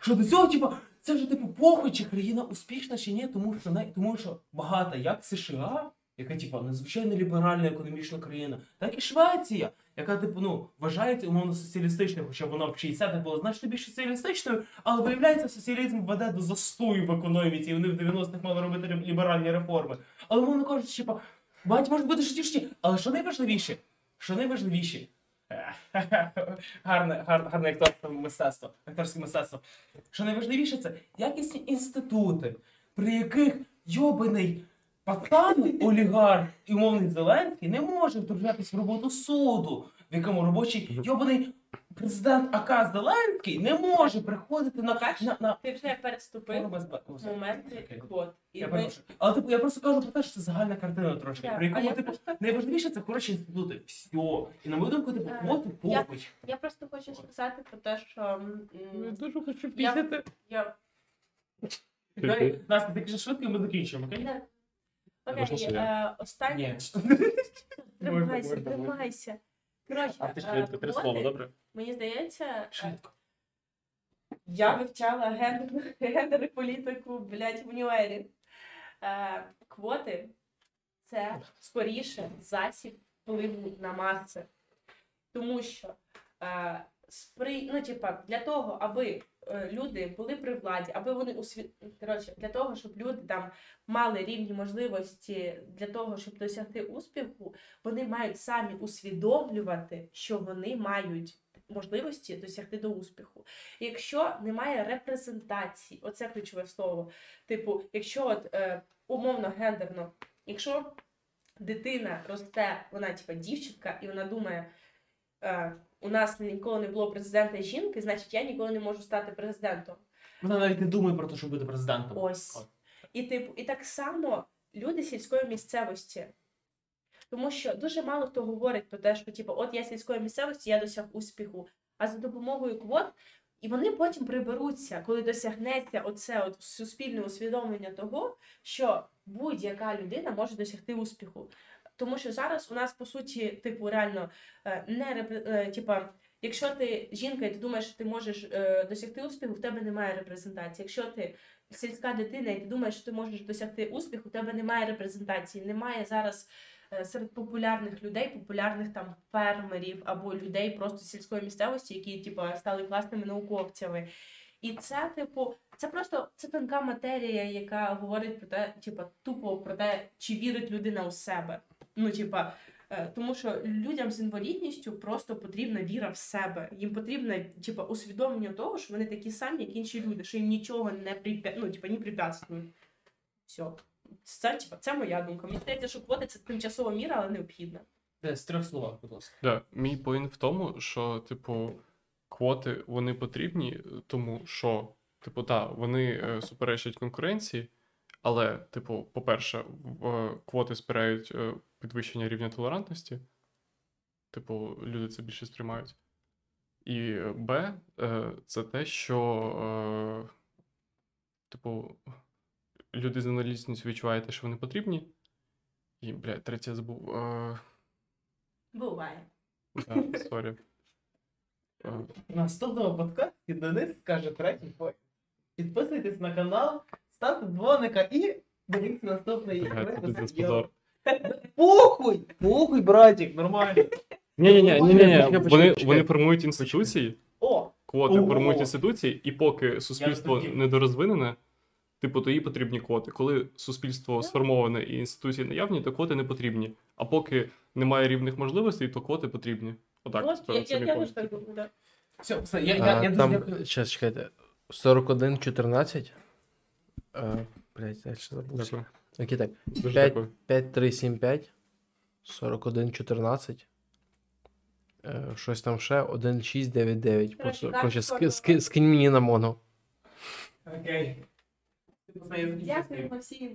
Щодо цього, типу, це вже типу похуй, чи країна успішна, чи ні, тому що, най- тому що багато як США, яка, типу, надзвичайно ліберальна економічна країна, так і Швеція, яка, типу, ну, вважається умовно соціалістичною, хоча вона в 60-х була значно більш соціалістичною, але виявляється, соціалізм веде до застою в економіці, і вони в 90-х мали робити ліберальні реформи. Але мовно кажучи, типу, багато можуть бути шутішні, але що найважливіше? Що найважливіше? (laughs) Гарне, гарне, гарне акторське мистецтво. Акторське мистецтво. Що найважливіше це якісні інститути, при яких йобаний пацан, олігарх і умовний Зеленський не може втручатись в роботу суду, в якому робочий йобаний президент АК Зеленський не може приходити на на, на, Ти вже переступив моменти квот. І Я ми- перепрошую. Але типу, я просто кажу про те, що це загальна картина трошки. Так, При а якому, я типу, найважливіше це хороші інститути. Все. І на мою думку, типу, Е, квоти я-. Я просто хочу сказати про те, що м, Я дуже хочу Я- пісяти. я Давай, Настя, ти кажеш швидко, і ми закінчимо, окей? Не. Окей, е, останнє. (laughs) Тримайся, тримайся. Коротше, А ти е, швидко, три слова, добре? Мені здається, е, Швидко. я вивчала гендерну, (laughs) гендер і політику, блядь, в універі. Е, квоти це скоріше засіб впливу на маси. Тому що е, спри... ну, типа, для того, аби люди були при владі, аби вони усві... Коротше, для того, щоб люди там мали рівні можливості для того, щоб досягти успіху, вони мають самі усвідомлювати, що вони мають можливості досягти до успіху. Якщо немає репрезентації, оце ключове слово. Типу, якщо от е, умовно гендерно, якщо дитина росте, вона типа дівчинка, і вона думає. Е, у нас ніколи не було президента жінки, значить я ніколи не можу стати президентом. Вона навіть не думає про те, щоб бути президентом. Ось. От. І типу, і так само люди сільської місцевості. Тому що дуже мало хто говорить про те, що типу, от я сільської місцевості, я досяг успіху. А за допомогою квот, і вони потім приберуться, коли досягнеться оце от суспільне усвідомлення того, що будь-яка людина може досягти успіху. Тому що зараз у нас по суті, типу, реально е, не репре- е, якщо ти жінка і ти думаєш, що ти можеш е, досягти успіху, в тебе немає репрезентації. Якщо ти сільська дитина, і ти думаєш, що ти можеш досягти успіху, у тебе немає репрезентації, немає зараз серед популярних людей, популярних там фермерів або людей просто сільської місцевості, які типу, стали класними науковцями. І це, типу, це просто це тонка матерія, яка говорить про те, типу, тупо про те, чи вірить людина у себе. Ну, типа, е, тому що людям з інвалідністю просто потрібна віра в себе. Їм потрібно, типа, усвідомлення того, що вони такі самі, як інші люди, що їм нічого не припя... ну, типа, не препятствують. Все. Це, типа, це моя думка. Мені здається, що квоти це тимчасова міра, але необхідна. Де, з трьох словах, будь ласка. Да, мій поінт в тому, що, типу, квоти вони потрібні, тому що, типу, так, вони е, суперечать конкуренції, але, типу, по-перше, е, квоти спирають е, підвищення рівня толерантності. Типу, люди це більше сприймають. І е, Б, це те, що, типу, люди з інвалідністю відчувають те, що вони потрібні. І, блядь, третє забув. Буває. да, sorry. (laughs) Наступного подкасту Денис скаже третій. Підписуйтесь на канал, ставте дзвоника і дивіться наступний Похуй! Похуй, братик, нормально. Ні, ні, ні, ні, ні, Почекай, ні. почекай, Вони, вони формують інституції, О, квоти Ого. формують інституції, і поки суспільство недорозвинене, типу, то їй потрібні квоти. Коли суспільство сформоване і інституції наявні, то квоти не потрібні. А поки немає рівних можливостей, то квоти потрібні. Отак, от, типу, я, це я, я теж так думаю, да. Все, все, я, я, А, я дуже там. Сейчас, чекайте. 41, 14. Е, блядь, далі забув. Дякую. Окей, так. Дуже П'ять. дякую. 5, 3, 7, 5. 41, 14. Е, щось там ще. 1, 6, 9, 9. Просто, Коротше, коротше, ски, ски, скинь мені на моно. Окей. Дякуємо всім.